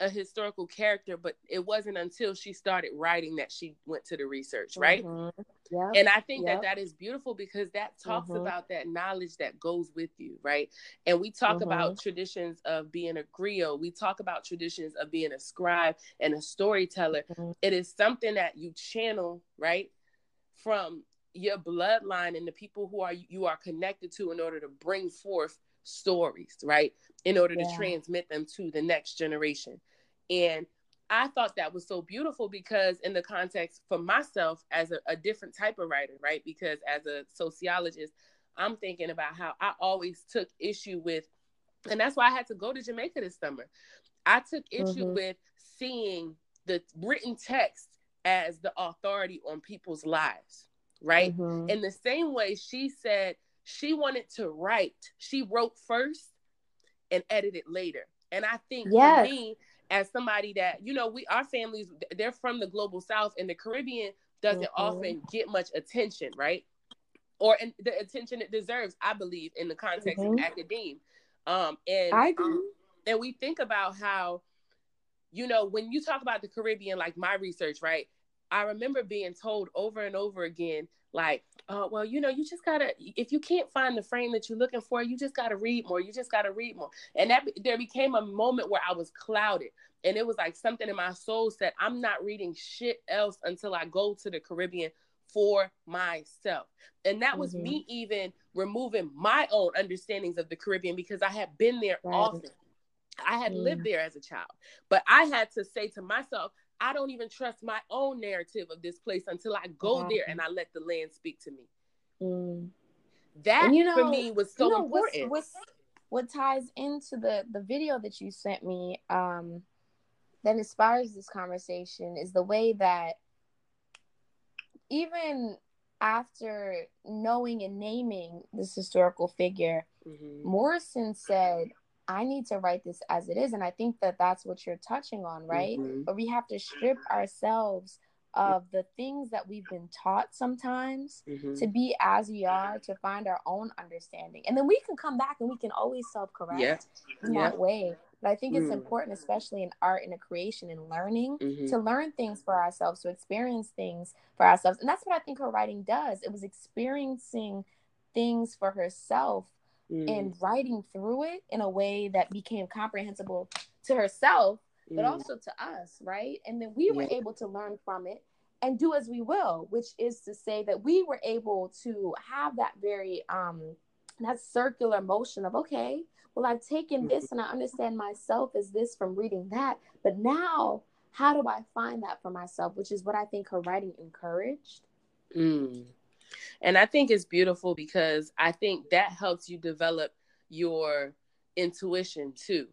a historical character, but it wasn't until she started writing that she went to the research, right? Mm-hmm. Yeah. And I think yep. that that is beautiful because that talks mm-hmm. about that knowledge that goes with you, right? And we talk mm-hmm. about traditions of being a griot. We talk about traditions of being a scribe and a storyteller. Mm-hmm. It is something that you channel, right, from your bloodline and the people who are you are connected to in order to bring forth stories, right? In order yeah. to transmit them to the next generation. And I thought that was so beautiful because, in the context for myself as a, a, different type of writer, right? Because as a sociologist, I'm thinking about how I always took issue with, and that's why I had to go to Jamaica this summer. I took issue mm-hmm. with seeing the written text as the authority on people's lives, right? Mm-hmm. In the same way, she said she wanted to write, she wrote first and edited later. And I think yes. for me, as somebody that you know we our families they're from the global south and the caribbean doesn't mm-hmm. often get much attention right or in the attention it deserves i believe in the context mm-hmm. of academia um and i do um, and we think about how you know when you talk about the caribbean like my research right i remember being told over and over again like uh, well you know you just gotta if you can't find the frame that you're looking for you just gotta read more you just gotta read more and that there became a moment where i was clouded and it was like something in my soul said i'm not reading shit else until i go to the caribbean for myself and that was mm-hmm. me even removing my own understandings of the caribbean because i had been there right. often i had mm. lived there as a child but i had to say to myself I don't even trust my own narrative of this place until I go there and I let the land speak to me. Mm. That and, you know, for me was so you know, important. What's, what's, what ties into the the video that you sent me um, that inspires this conversation is the way that even after knowing and naming this historical figure, mm-hmm. Morrison said, I need to write this as it is. And I think that that's what you're touching on, right? Mm-hmm. But we have to strip ourselves of the things that we've been taught sometimes mm-hmm. to be as we are to find our own understanding and then we can come back and we can always self-correct yeah. in yeah. that way but i think it's mm. important especially in art and a creation and learning mm-hmm. to learn things for ourselves to experience things for ourselves and that's what i think her writing does it was experiencing things for herself mm. and writing through it in a way that became comprehensible to herself but mm. also to us, right? And then we were yeah. able to learn from it and do as we will, which is to say that we were able to have that very um that circular motion of okay, well I've taken this mm-hmm. and I understand myself as this from reading that, but now how do I find that for myself, which is what I think her writing encouraged. Mm. And I think it's beautiful because I think that helps you develop your intuition too.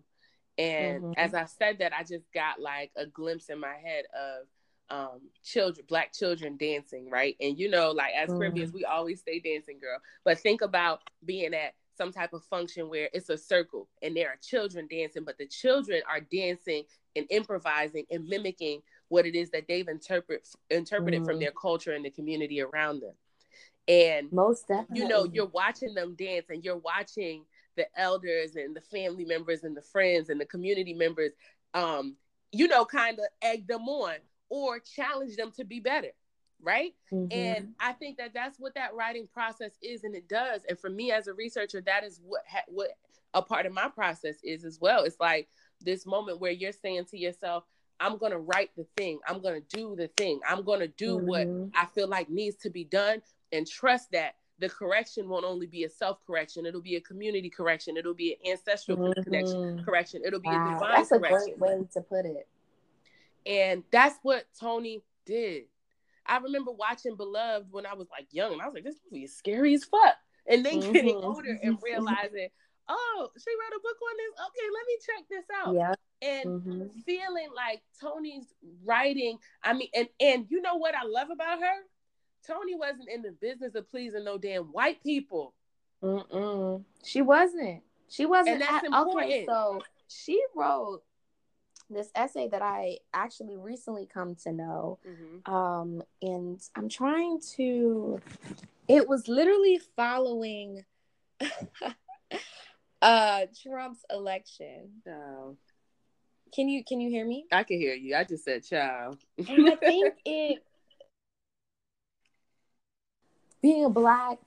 And mm-hmm. as I said that, I just got like a glimpse in my head of um children black children dancing right and you know like as mm. caribbeans we always stay dancing girl but think about being at some type of function where it's a circle and there are children dancing but the children are dancing and improvising and mimicking what it is that they've interpret interpreted mm. from their culture and the community around them and most definitely you know you're watching them dance and you're watching the elders and the family members and the friends and the community members um you know kind of egg them on or challenge them to be better right? Mm-hmm. and i think that that's what that writing process is and it does. And for me as a researcher that is what ha- what a part of my process is as well. It's like this moment where you're saying to yourself i'm going to write the thing. I'm going to do the thing. I'm going to do mm-hmm. what i feel like needs to be done and trust that the correction won't only be a self correction, it'll be a community correction, it'll be an ancestral mm-hmm. connection correction, it'll be wow. a divine That's correction. a great way to put it. And that's what Toni did. I remember watching Beloved when I was like young, and I was like, this movie is scary as fuck. And then mm-hmm. getting older and realizing, oh, she wrote a book on this. Okay, let me check this out. Yeah. And mm-hmm. feeling like Toni's writing. I mean, and and you know what I love about her? Toni wasn't in the business of pleasing no damn white people. Mm-mm. She wasn't. She wasn't. And that's at, important. Okay, so she wrote this essay that I actually recently come to know. Mm-hmm. Um, and I'm trying to. It was literally following uh Trump's election. Oh. Can you can you hear me? I can hear you. I just said child. and I think it being a black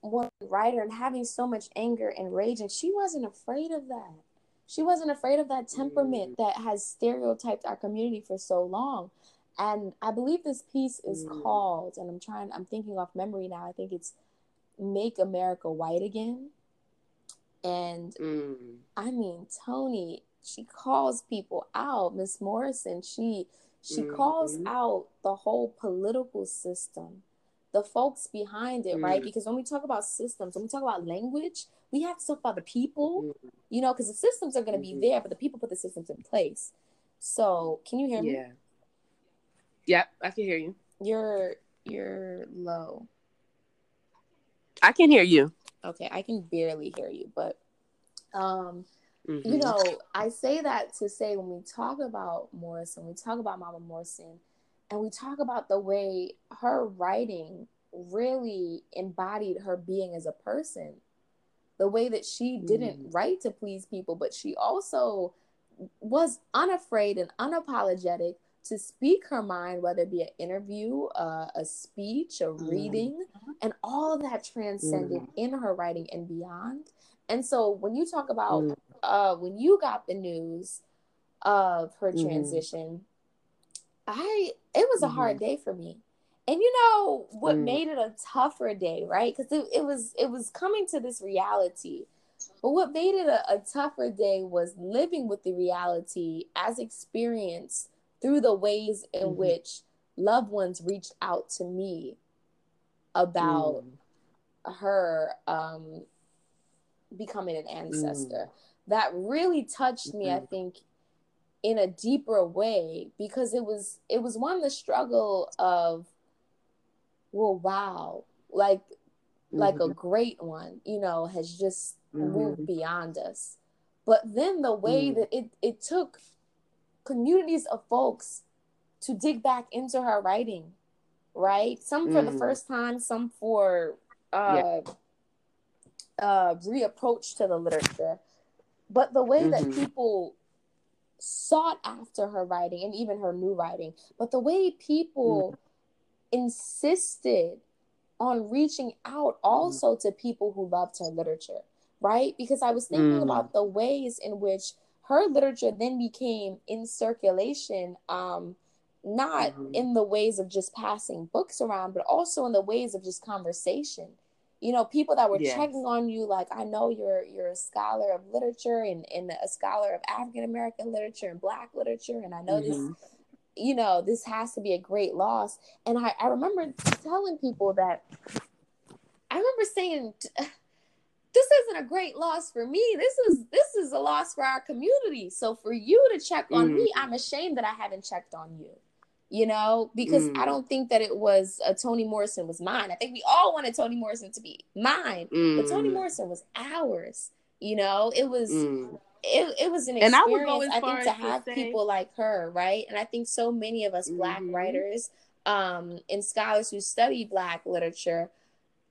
woman writer and having so much anger and rage and she wasn't afraid of that she wasn't afraid of that temperament mm. that has stereotyped our community for so long and i believe this piece is mm. called and i'm trying i'm thinking off memory now i think it's make america white again and mm. i mean Toni, she calls people out miss morrison she she mm-hmm. calls out the whole political system the folks behind it, mm. right? Because when we talk about systems, when we talk about language, we have to talk about the people, mm. you know, because the systems are going to mm-hmm. be there, but the people put the systems in place. So, can you hear me? Yeah. Yep, I can hear you. You're you're low. I can hear you. Okay, I can barely hear you, but um mm-hmm. you know, I say that to say when we talk about Morrison, we talk about Mama Morrison, and we talk about the way her writing really embodied her being as a person the way that she didn't mm. write to please people but she also was unafraid and unapologetic to speak her mind whether it be an interview uh, a speech a mm. reading and all of that transcended mm. in her writing and beyond and so when you talk about mm. uh, when you got the news of her mm-hmm. transition I it was a mm-hmm. hard day for me. And you know what mm. made it a tougher day, right? Because it, it was it was coming to this reality. But what made it a, a tougher day was living with the reality as experienced through the ways in mm-hmm. which loved ones reached out to me about mm. her um, becoming an ancestor. Mm. That really touched me, mm-hmm. I think, in a deeper way because it was it was one the struggle of well wow like mm-hmm. like a mm-hmm. great one you know has just mm-hmm. moved beyond us but then the way mm. that it it took communities of folks to dig back into her writing, right? Some for mm. the first time, some for uh, yeah. uh, reapproach to the literature. But the way mm-hmm. that people sought after her writing and even her new writing, but the way people mm. insisted on reaching out also mm. to people who loved her literature, right? Because I was thinking mm. about the ways in which her literature then became in circulation um, not mm-hmm. in the ways of just passing books around, but also in the ways of just conversation. You know, people that were yes. checking on you, like I know you're you're a scholar of literature and, and a scholar of African American literature and Black literature, and I know mm-hmm. this. You know, this has to be a great loss. And I, I remember telling people that I remember saying, this isn't a great loss for me. This is this is a loss for our community. So for you to check on mm. me, I'm ashamed that I haven't checked on you you know, because mm. I don't think that it was a Toni Morrison was mine. I think we all wanted Toni Morrison to be mine, mm. but Toni mm. Morrison was ours. You know, it was mm. it, it was an experience. And I, would go as I think to have say... people like her, right? And I think so many of us mm-hmm. Black writers um, and scholars who study Black literature,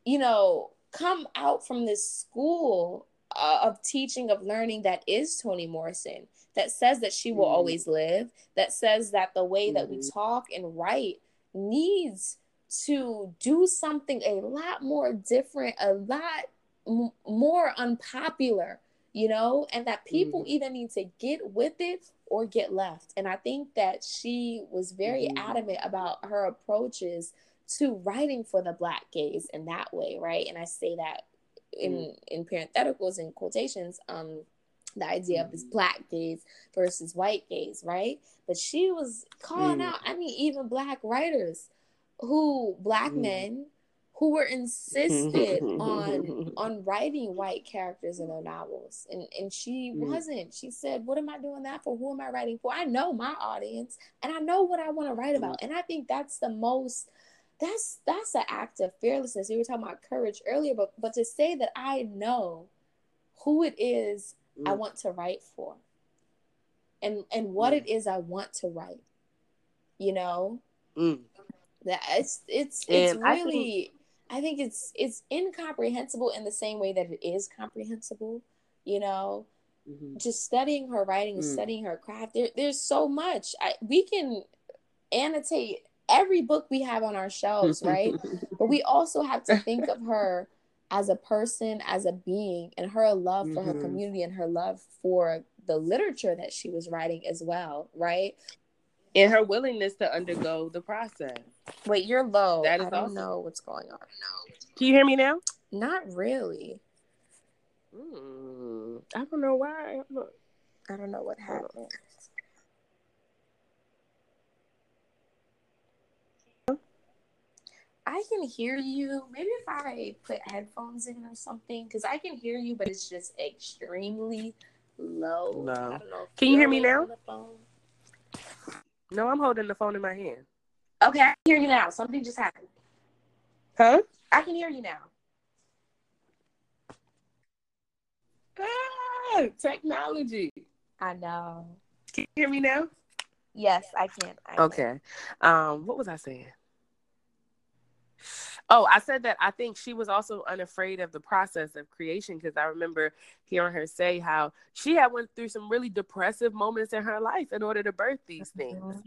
you know, come out from this school uh, of teaching of learning that is Toni Morrison that says that she will mm-hmm. always live, that says that the way that we mm-hmm. talk and write needs to do something a lot more different, a lot m- more unpopular, you know, and that people mm-hmm. either need to get with it or get left. And I think that she was very mm-hmm. adamant about her approaches to writing for the black gaze in that way, right? And I say that in mm. in parentheticals and quotations um the idea of this mm. black gaze versus white gaze, right? But she was calling mm. out, I mean, even black writers who black mm. men who were insisted on on writing white characters in their novels and and she mm. wasn't she said what am i doing that for who am i writing for i know my audience and i know what i want to write about and i think that's the most that's that's an act of fearlessness we were talking about courage earlier but but to say that i know who it is mm. I want to write for. And and what mm. it is I want to write. You know? Mm. That it's it's it's and really I think, I think it's it's incomprehensible in the same way that it is comprehensible, you know. Mm-hmm. Just studying her writing, mm. studying her craft. There, there's so much. I, we can annotate every book we have on our shelves, right? but we also have to think of her as a person, as a being, and her love for mm-hmm. her community and her love for the literature that she was writing as well, right? And her willingness to undergo the process. Wait, you're low. That is I don't awesome. know what's going on. Can you hear me now? Not really. Mm, I don't know why. I don't know what happened. I can hear you. Maybe if I put headphones in or something, because I can hear you, but it's just extremely low. No. Can you hear me now? No, I'm holding the phone in my hand. Okay, I can hear you now. Something just happened. Huh? I can hear you now. Ah, technology. I know. Can you hear me now? Yes, I can. I okay. Um, what was I saying? Oh, I said that I think she was also unafraid of the process of creation because I remember hearing her say how she had went through some really depressive moments in her life in order to birth these things. Mm-hmm.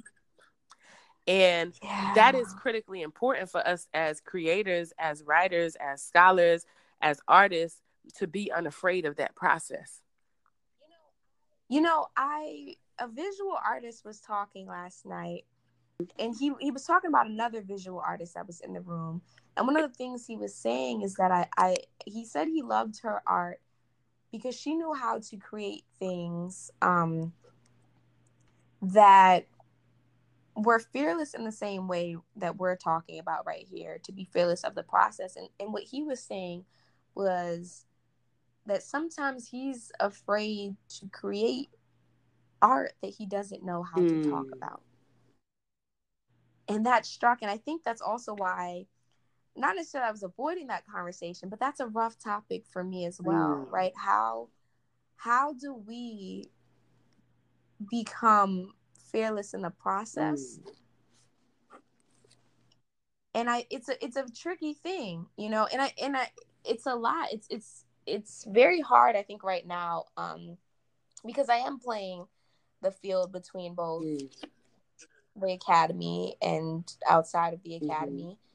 And yeah. that is critically important for us as creators, as writers, as scholars, as artists to be unafraid of that process. You know, I a visual artist was talking last night and he he was talking about another visual artist that was in the room and one of the things he was saying is that i i he said he loved her art because she knew how to create things um that were fearless in the same way that we're talking about right here to be fearless of the process and and what he was saying was that sometimes he's afraid to create art that he doesn't know how mm. to talk hmm. about and that struck and i think that's also why not necessarily i was avoiding that conversation but that's a rough topic for me as well mm. right how how do we become fearless in the process mm. and I it's a it's a tricky thing, you know, and I and I it's a lot. It's it's it's very hard, I think, right now, um, because I am playing the field between both mm. The academy and outside of the mm-hmm. academy. Mm-hmm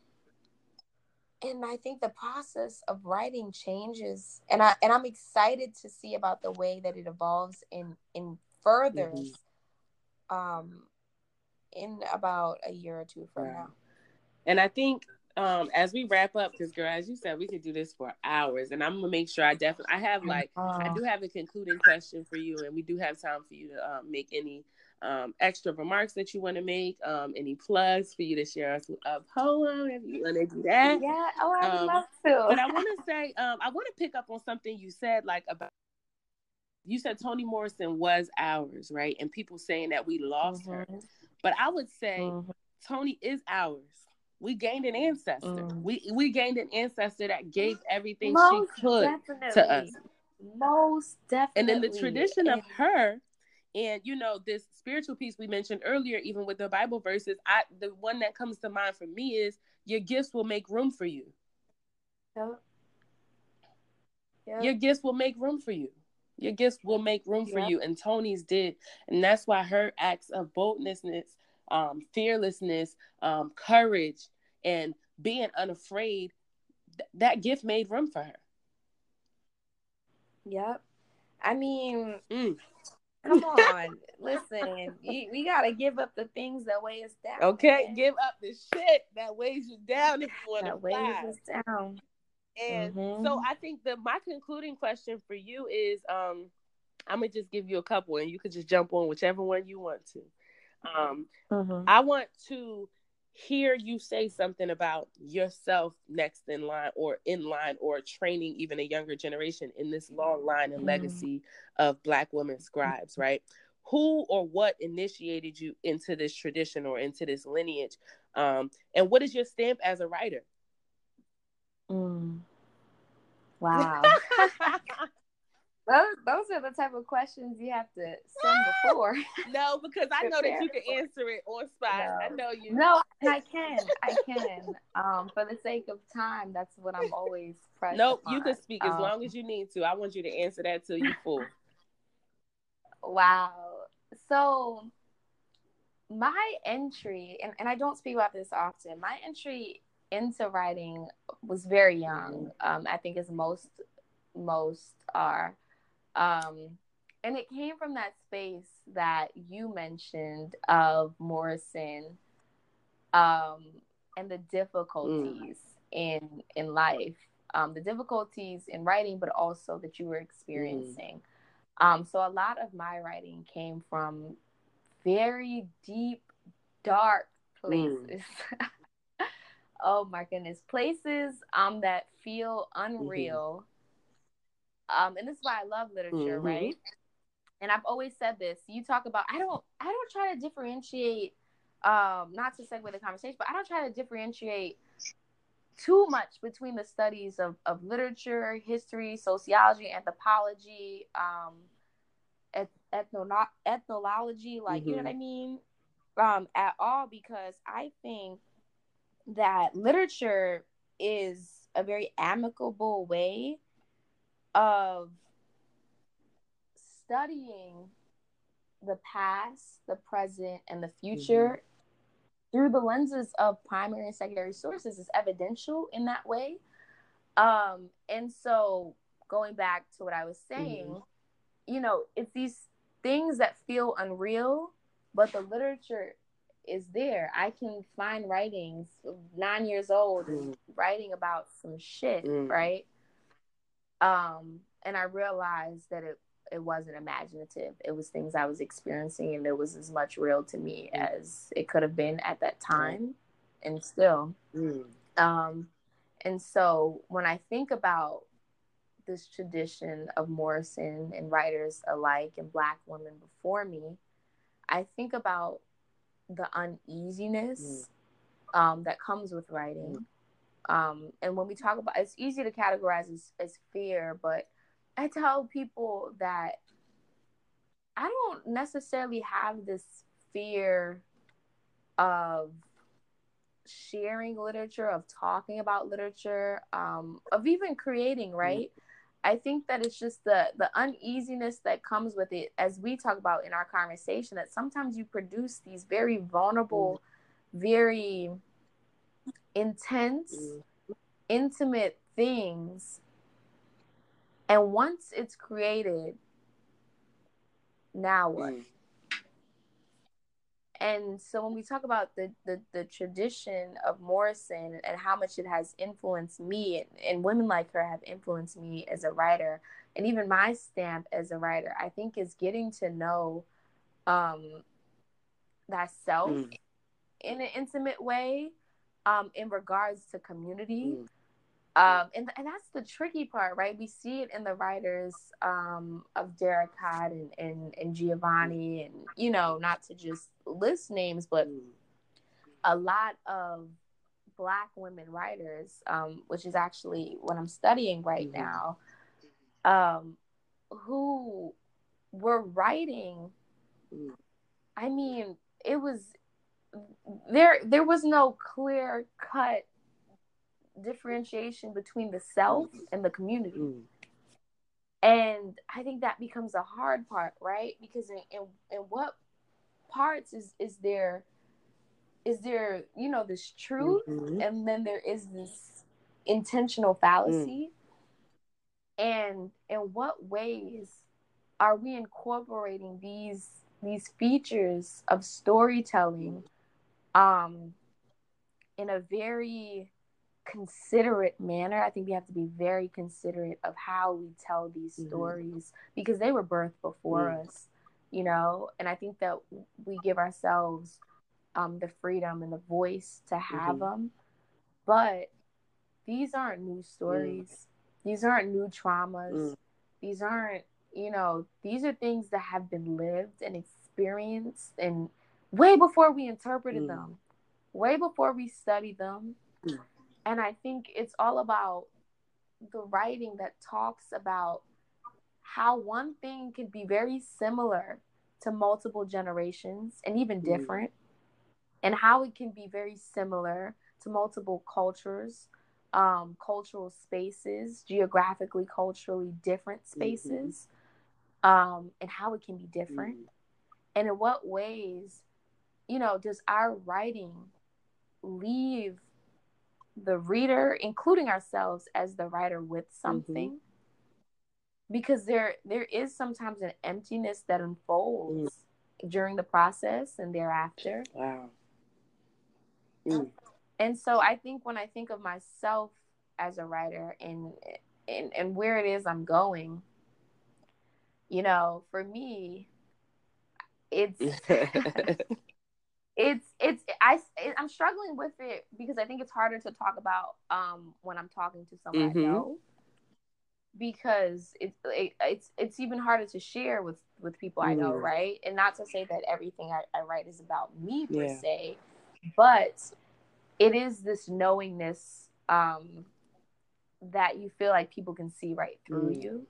and I think the process of writing changes, and I and I'm excited to see about the way that it evolves in in furthers, mm-hmm. um, in about a year or two from right. now. And I think um as we wrap up because girl as you said we could do this for hours and i'm gonna make sure i definitely i have like uh, i do have a concluding question for you and we do have time for you to um, make any um, extra remarks that you want to make, um, any plugs for you to share us a poem if you want to do that. Yeah, oh, I'd um, love to. but I want to say, um, I want to pick up on something you said, like about you said Toni Morrison was ours, right? And people saying that we lost mm-hmm. her, but I would say mm-hmm. Toni is ours. We gained an ancestor. Mm. We we gained an ancestor that gave everything Most she could definitely. to us. Most definitely. And in the tradition of her, and you know, this spiritual piece we mentioned earlier, even with the Bible verses, I the one that comes to mind for me is your gifts will make room for you. Yep. Yep. Your gifts will make room for you. Your gifts will make room for yep. you. And Toni's did. And that's why her acts of boldness, um, fearlessness, um, courage, and being unafraid, th- that gift made room for her. Yep. I mean, mm. Come on, listen. You, we gotta give up the things that weigh us down. Okay, man. give up the shit that weighs you down if you want to weighs us down. And mm-hmm. so I think that my concluding question for you is, um, I'm gonna just give you a couple, and you could just jump on whichever one you want to. Um, mm-hmm. I want to hear you say something about yourself next in line or in line or training even a younger generation in this long line and mm-hmm. legacy of black women scribes right who or what initiated you into this tradition or into this lineage um, and what is your stamp as a writer mm. wow Those those are the type of questions you have to send before. no, because I know that you can answer it on spot. No. I know you. No, I can. I can. Um, for the sake of time, that's what I'm always pressed. Nope, upon. you can speak as um, long as you need to. I want you to answer that till you full. wow. So my entry, and, and I don't speak about this often, my entry into writing was very young. Um, I think as most most are. Um, and it came from that space that you mentioned of Morrison um, and the difficulties mm. in in life, um, the difficulties in writing, but also that you were experiencing. Mm. Um, so a lot of my writing came from very deep, dark places. Mm. oh my goodness, places um that feel mm-hmm. Um, and this is why I love literature, mm-hmm. right? And I've always said this. You talk about I don't I don't try to differentiate um not to segue the conversation, but I don't try to differentiate too much between the studies of, of literature, history, sociology, anthropology, um, ethno- ethnology, like, mm-hmm. you know what I mm-hmm. mean? Um, at all, because I think that literature is a very amicable way of studying the past, the present, and the future mm-hmm. through the lenses of primary and secondary sources is evidential in that way. Um, and so going back to what I was saying, mm-hmm. you know, it's these things that feel unreal, but the literature is there. I can find writings nine years old mm. writing about some shit, mm. right? Um, and I realized that it it wasn't imaginative. It was things I was experiencing, and it was as much real to me mm. as it could have been at that time, and still. Mm. Um, and so when I think about this tradition of Morrison and writers alike and Black women before me, I think about the uneasiness mm. um, that comes with writing. Mm. Um, and when we talk about it's easy to categorize as, as fear, but I tell people that I don't necessarily have this fear of sharing literature, of talking about literature, um, of even creating, mm-hmm. right? I think that it's just the the uneasiness that comes with it, as we talk about in our conversation, that sometimes you produce these very vulnerable, mm. very intense, mm. intimate things. And once it's created, now what? Mm. And so when we talk about the, the, the tradition of Morrison and how much it has influenced me and, and women like her have influenced me as a writer and even my stamp as a writer, I think is getting to know um, that self mm. in an intimate way um, in regards to community. Mm. Um, and, and that's the tricky part, right? We see it in the writers um, of Danticat and, and, and Giovanni, and, you know, not to just list names, but a lot of Black women writers, um, which is actually what I'm studying right mm-hmm. now, um, who were writing. Mm. I mean, it was there. There was no clear cut differentiation between the self and the community. Mm. And I think that becomes a hard part, right? Because in, in, in what parts is is there is there, you know, this truth mm-hmm. and then there is this intentional fallacy? Mm. And in what ways are we incorporating these these features of storytelling um in a very considerate manner. I think we have to be very considerate of how we tell these mm-hmm. stories because they were birthed before mm-hmm. us, you know. And I think that we give ourselves um, the freedom and the voice to have mm-hmm. them, but these aren't new mm. stories. These aren't new traumas. Mm. These aren't, you know, these are things that have been lived and experienced and way before we interpreted mm. them, way before we studied them. Mm. And I think it's all about the writing that talks about how one thing can be very similar to multiple generations and even mm. different, mm. and how it can be very similar to multiple cultures, um, cultural spaces, geographically, culturally different spaces, mm-hmm. um, and how it can be different. Mm. And in what ways, you know, does our writing leave the reader, including ourselves as the writer with mm-hmm. something. Mm-hmm. Because there there is sometimes an emptiness that unfolds mm. during the process and thereafter. Wow. Mm. And so I think when I think of myself as a writer and and, and where it is I'm going, you know, for me, it's it's it's I I'm struggling with it because I think it's harder to talk about um when I'm talking to someone mm-hmm. I know because it's it, it's it's even harder to share with with people I know, mm. right? And not to say that everything I, I write is about me per yeah. se, but it is this knowingness um that you feel like people can see right through mm. you.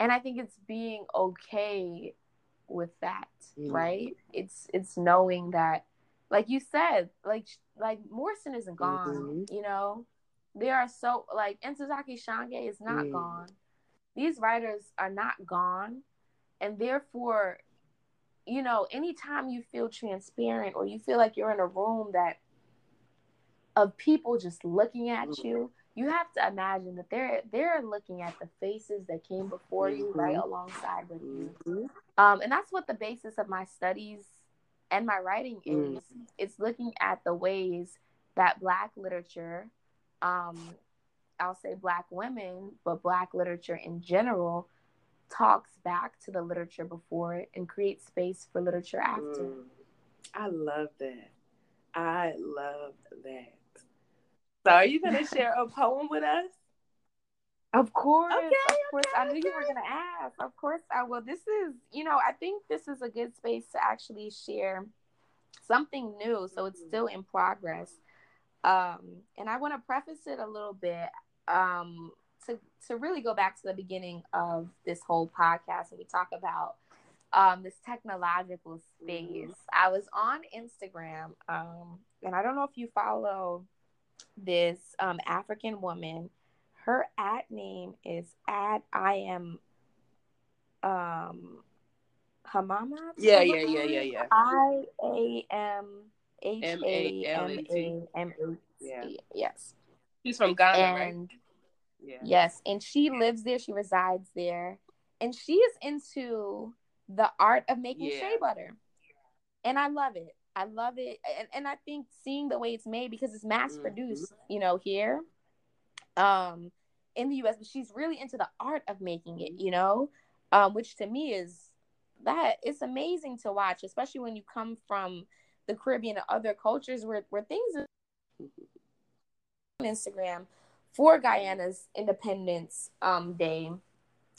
And I think it's being okay with that, mm. right? It's it's knowing that, like you said, like like Morrison isn't gone. Mm-hmm. You know, there are so like Ntozake Shange is not mm. gone. These writers are not gone, and therefore, you know, anytime you feel transparent or you feel like you're in a room that of people just looking at mm. you you have to imagine that they're they're looking at the faces that came before you right mm-hmm. alongside with you mm-hmm. um, and that's what the basis of my studies and my writing is mm-hmm. it's looking at the ways that black literature um, i'll say black women but black literature in general talks back to the literature before it and creates space for literature after mm. i love that i love that so, are you going to share a poem with us? Of course. Okay, of course. Okay, I knew okay. you were going to ask. Of course I will. This is, you know, I think this is a good space to actually share something new. So it's still in progress. Um, and I want to preface it a little bit um, to, to really go back to the beginning of this whole podcast and we talk about um, this technological space. Mm-hmm. I was on Instagram, um, and I don't know if you follow this um, African woman. Her at name is at I am um Hamama. Yeah, yeah, yeah, yeah, yeah. I A M H A M A M A. Yes. She's from Ghana, and, right? Yeah. Yes, and she lives there. She resides there, and she is into the art of making yeah. shea butter, and I love it. I love it, and, and I think seeing the way it's made because it's mass mm-hmm. produced, mm-hmm. you know, here, um, in the U.S. But she's really into the art of making it, you know, um, which to me is that it's amazing to watch, especially when you come from the Caribbean and other cultures where where things are Instagram for Guyana's Independence um, Day.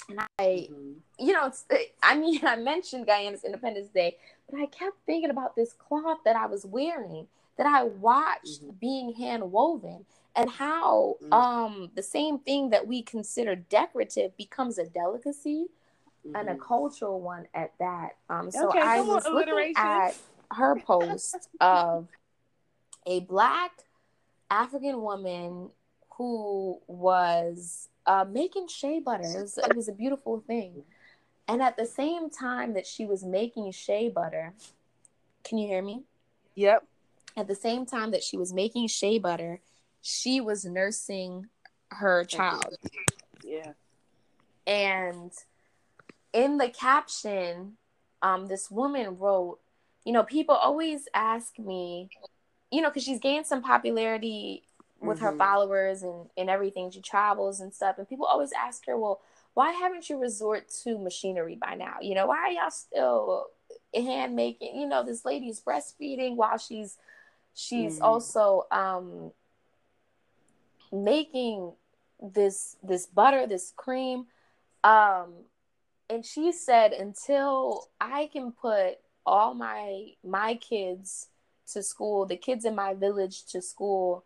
And I, mm-hmm. you know, it's, I mean, I mentioned Guyana's Independence Day, but I kept thinking about this cloth that I was wearing that I watched mm-hmm. being hand woven and how mm-hmm. um, the same thing that we consider decorative becomes a delicacy and a mm-hmm. cultural one at that. Um, so okay, I was looking at her post of a black African woman who was uh, making shea butter. It was, it was a beautiful thing. And at the same time that she was making shea butter, can you hear me? Yep. At the same time that she was making shea butter, she was nursing her child. Yeah. And in the caption, um, this woman wrote, you know, people always ask me, you know, because she's gained some popularity with mm-hmm. her followers and, and everything. She travels and stuff. And people always ask her, well, why haven't you resort to machinery by now? You know, why are y'all still hand making? You know, this lady's breastfeeding while she's she's mm-hmm. also um making this this butter, this cream. Um and she said until I can put all my my kids to school, the kids in my village to school,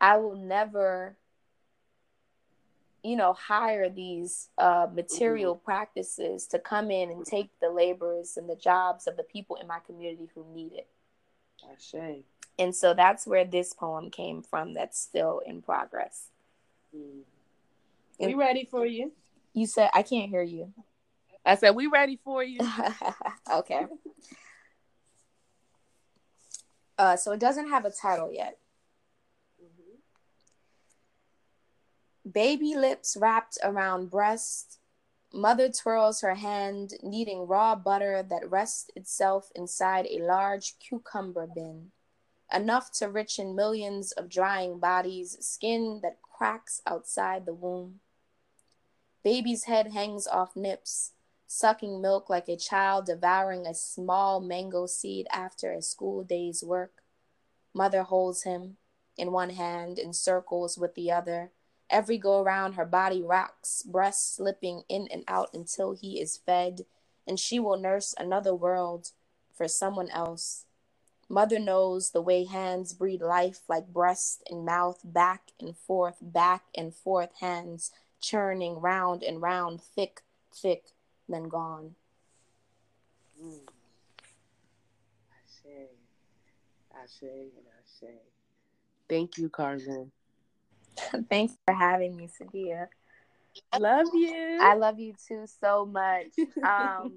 I will never, you know, hire these uh, material mm-hmm. practices to come in and take the labors and the jobs of the people in my community who need it. I say. And so that's where this poem came from. That's still in progress. Mm. We ready for you? You said I can't hear you. I said we ready for you. okay. Uh, so it doesn't have a title yet. Baby lips wrapped around breast. Mother twirls her hand, kneading raw butter that rests itself inside a large cucumber bin. Enough to richen millions of drying bodies, skin that cracks outside the womb. Baby's head hangs off nips, sucking milk like a child devouring a small mango seed after a school day's work. Mother holds him in one hand and circles with the other Every go around, her body rocks, breast slipping in and out until he is fed, and she will nurse another world for someone else. Mother knows the way hands breed life like breast and mouth, back and forth, back and forth, hands churning round and round, thick, thick, then gone. Mm. I say, I say, and I say. Thank you, Carmen. Thanks for having me, Sadia. Love you. I love you too so much. Um,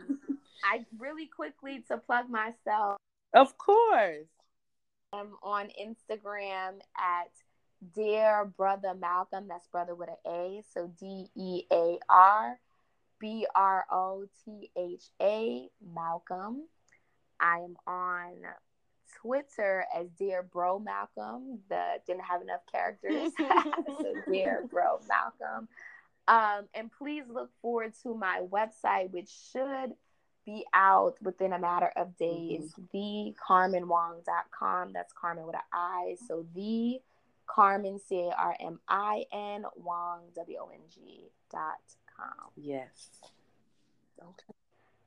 I really quickly to plug myself. Of course. I'm on Instagram at Dear Brother Malcolm. That's brother with an A. So D E A R B R O T H A Malcolm. I am on Twitter as Dear Bro Malcolm. That didn't have enough characters. so Dear Bro Malcolm. Um, and please look forward to my website, which should be out within a matter of days. Mm-hmm. TheCarminWong.com. That's Carmen with an I. So the Carmin C A R M I N Wong W O N G dot com. Yes. Okay.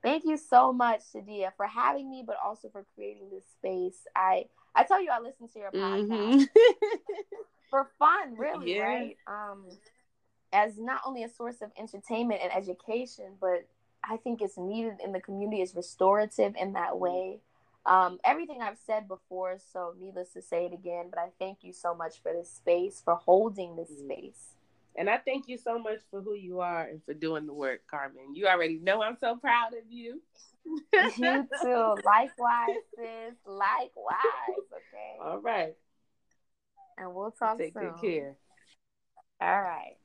Thank you so much, Sadia, for having me, but also for creating this space. I I tell you, I listen to your podcast mm-hmm. for fun, really, yeah. right? Um, as not only a source of entertainment and education, but I think it's needed in the community. It's restorative in that way. Um, everything I've said before, so needless to say it again, but I thank you so much for this space, for holding this mm-hmm. space. And I thank you so much for who you are and for doing the work, Carmen. You already know I'm so proud of you. you too. Likewise, sis. Likewise. Okay. All right. And we'll talk Take soon. good care. All right.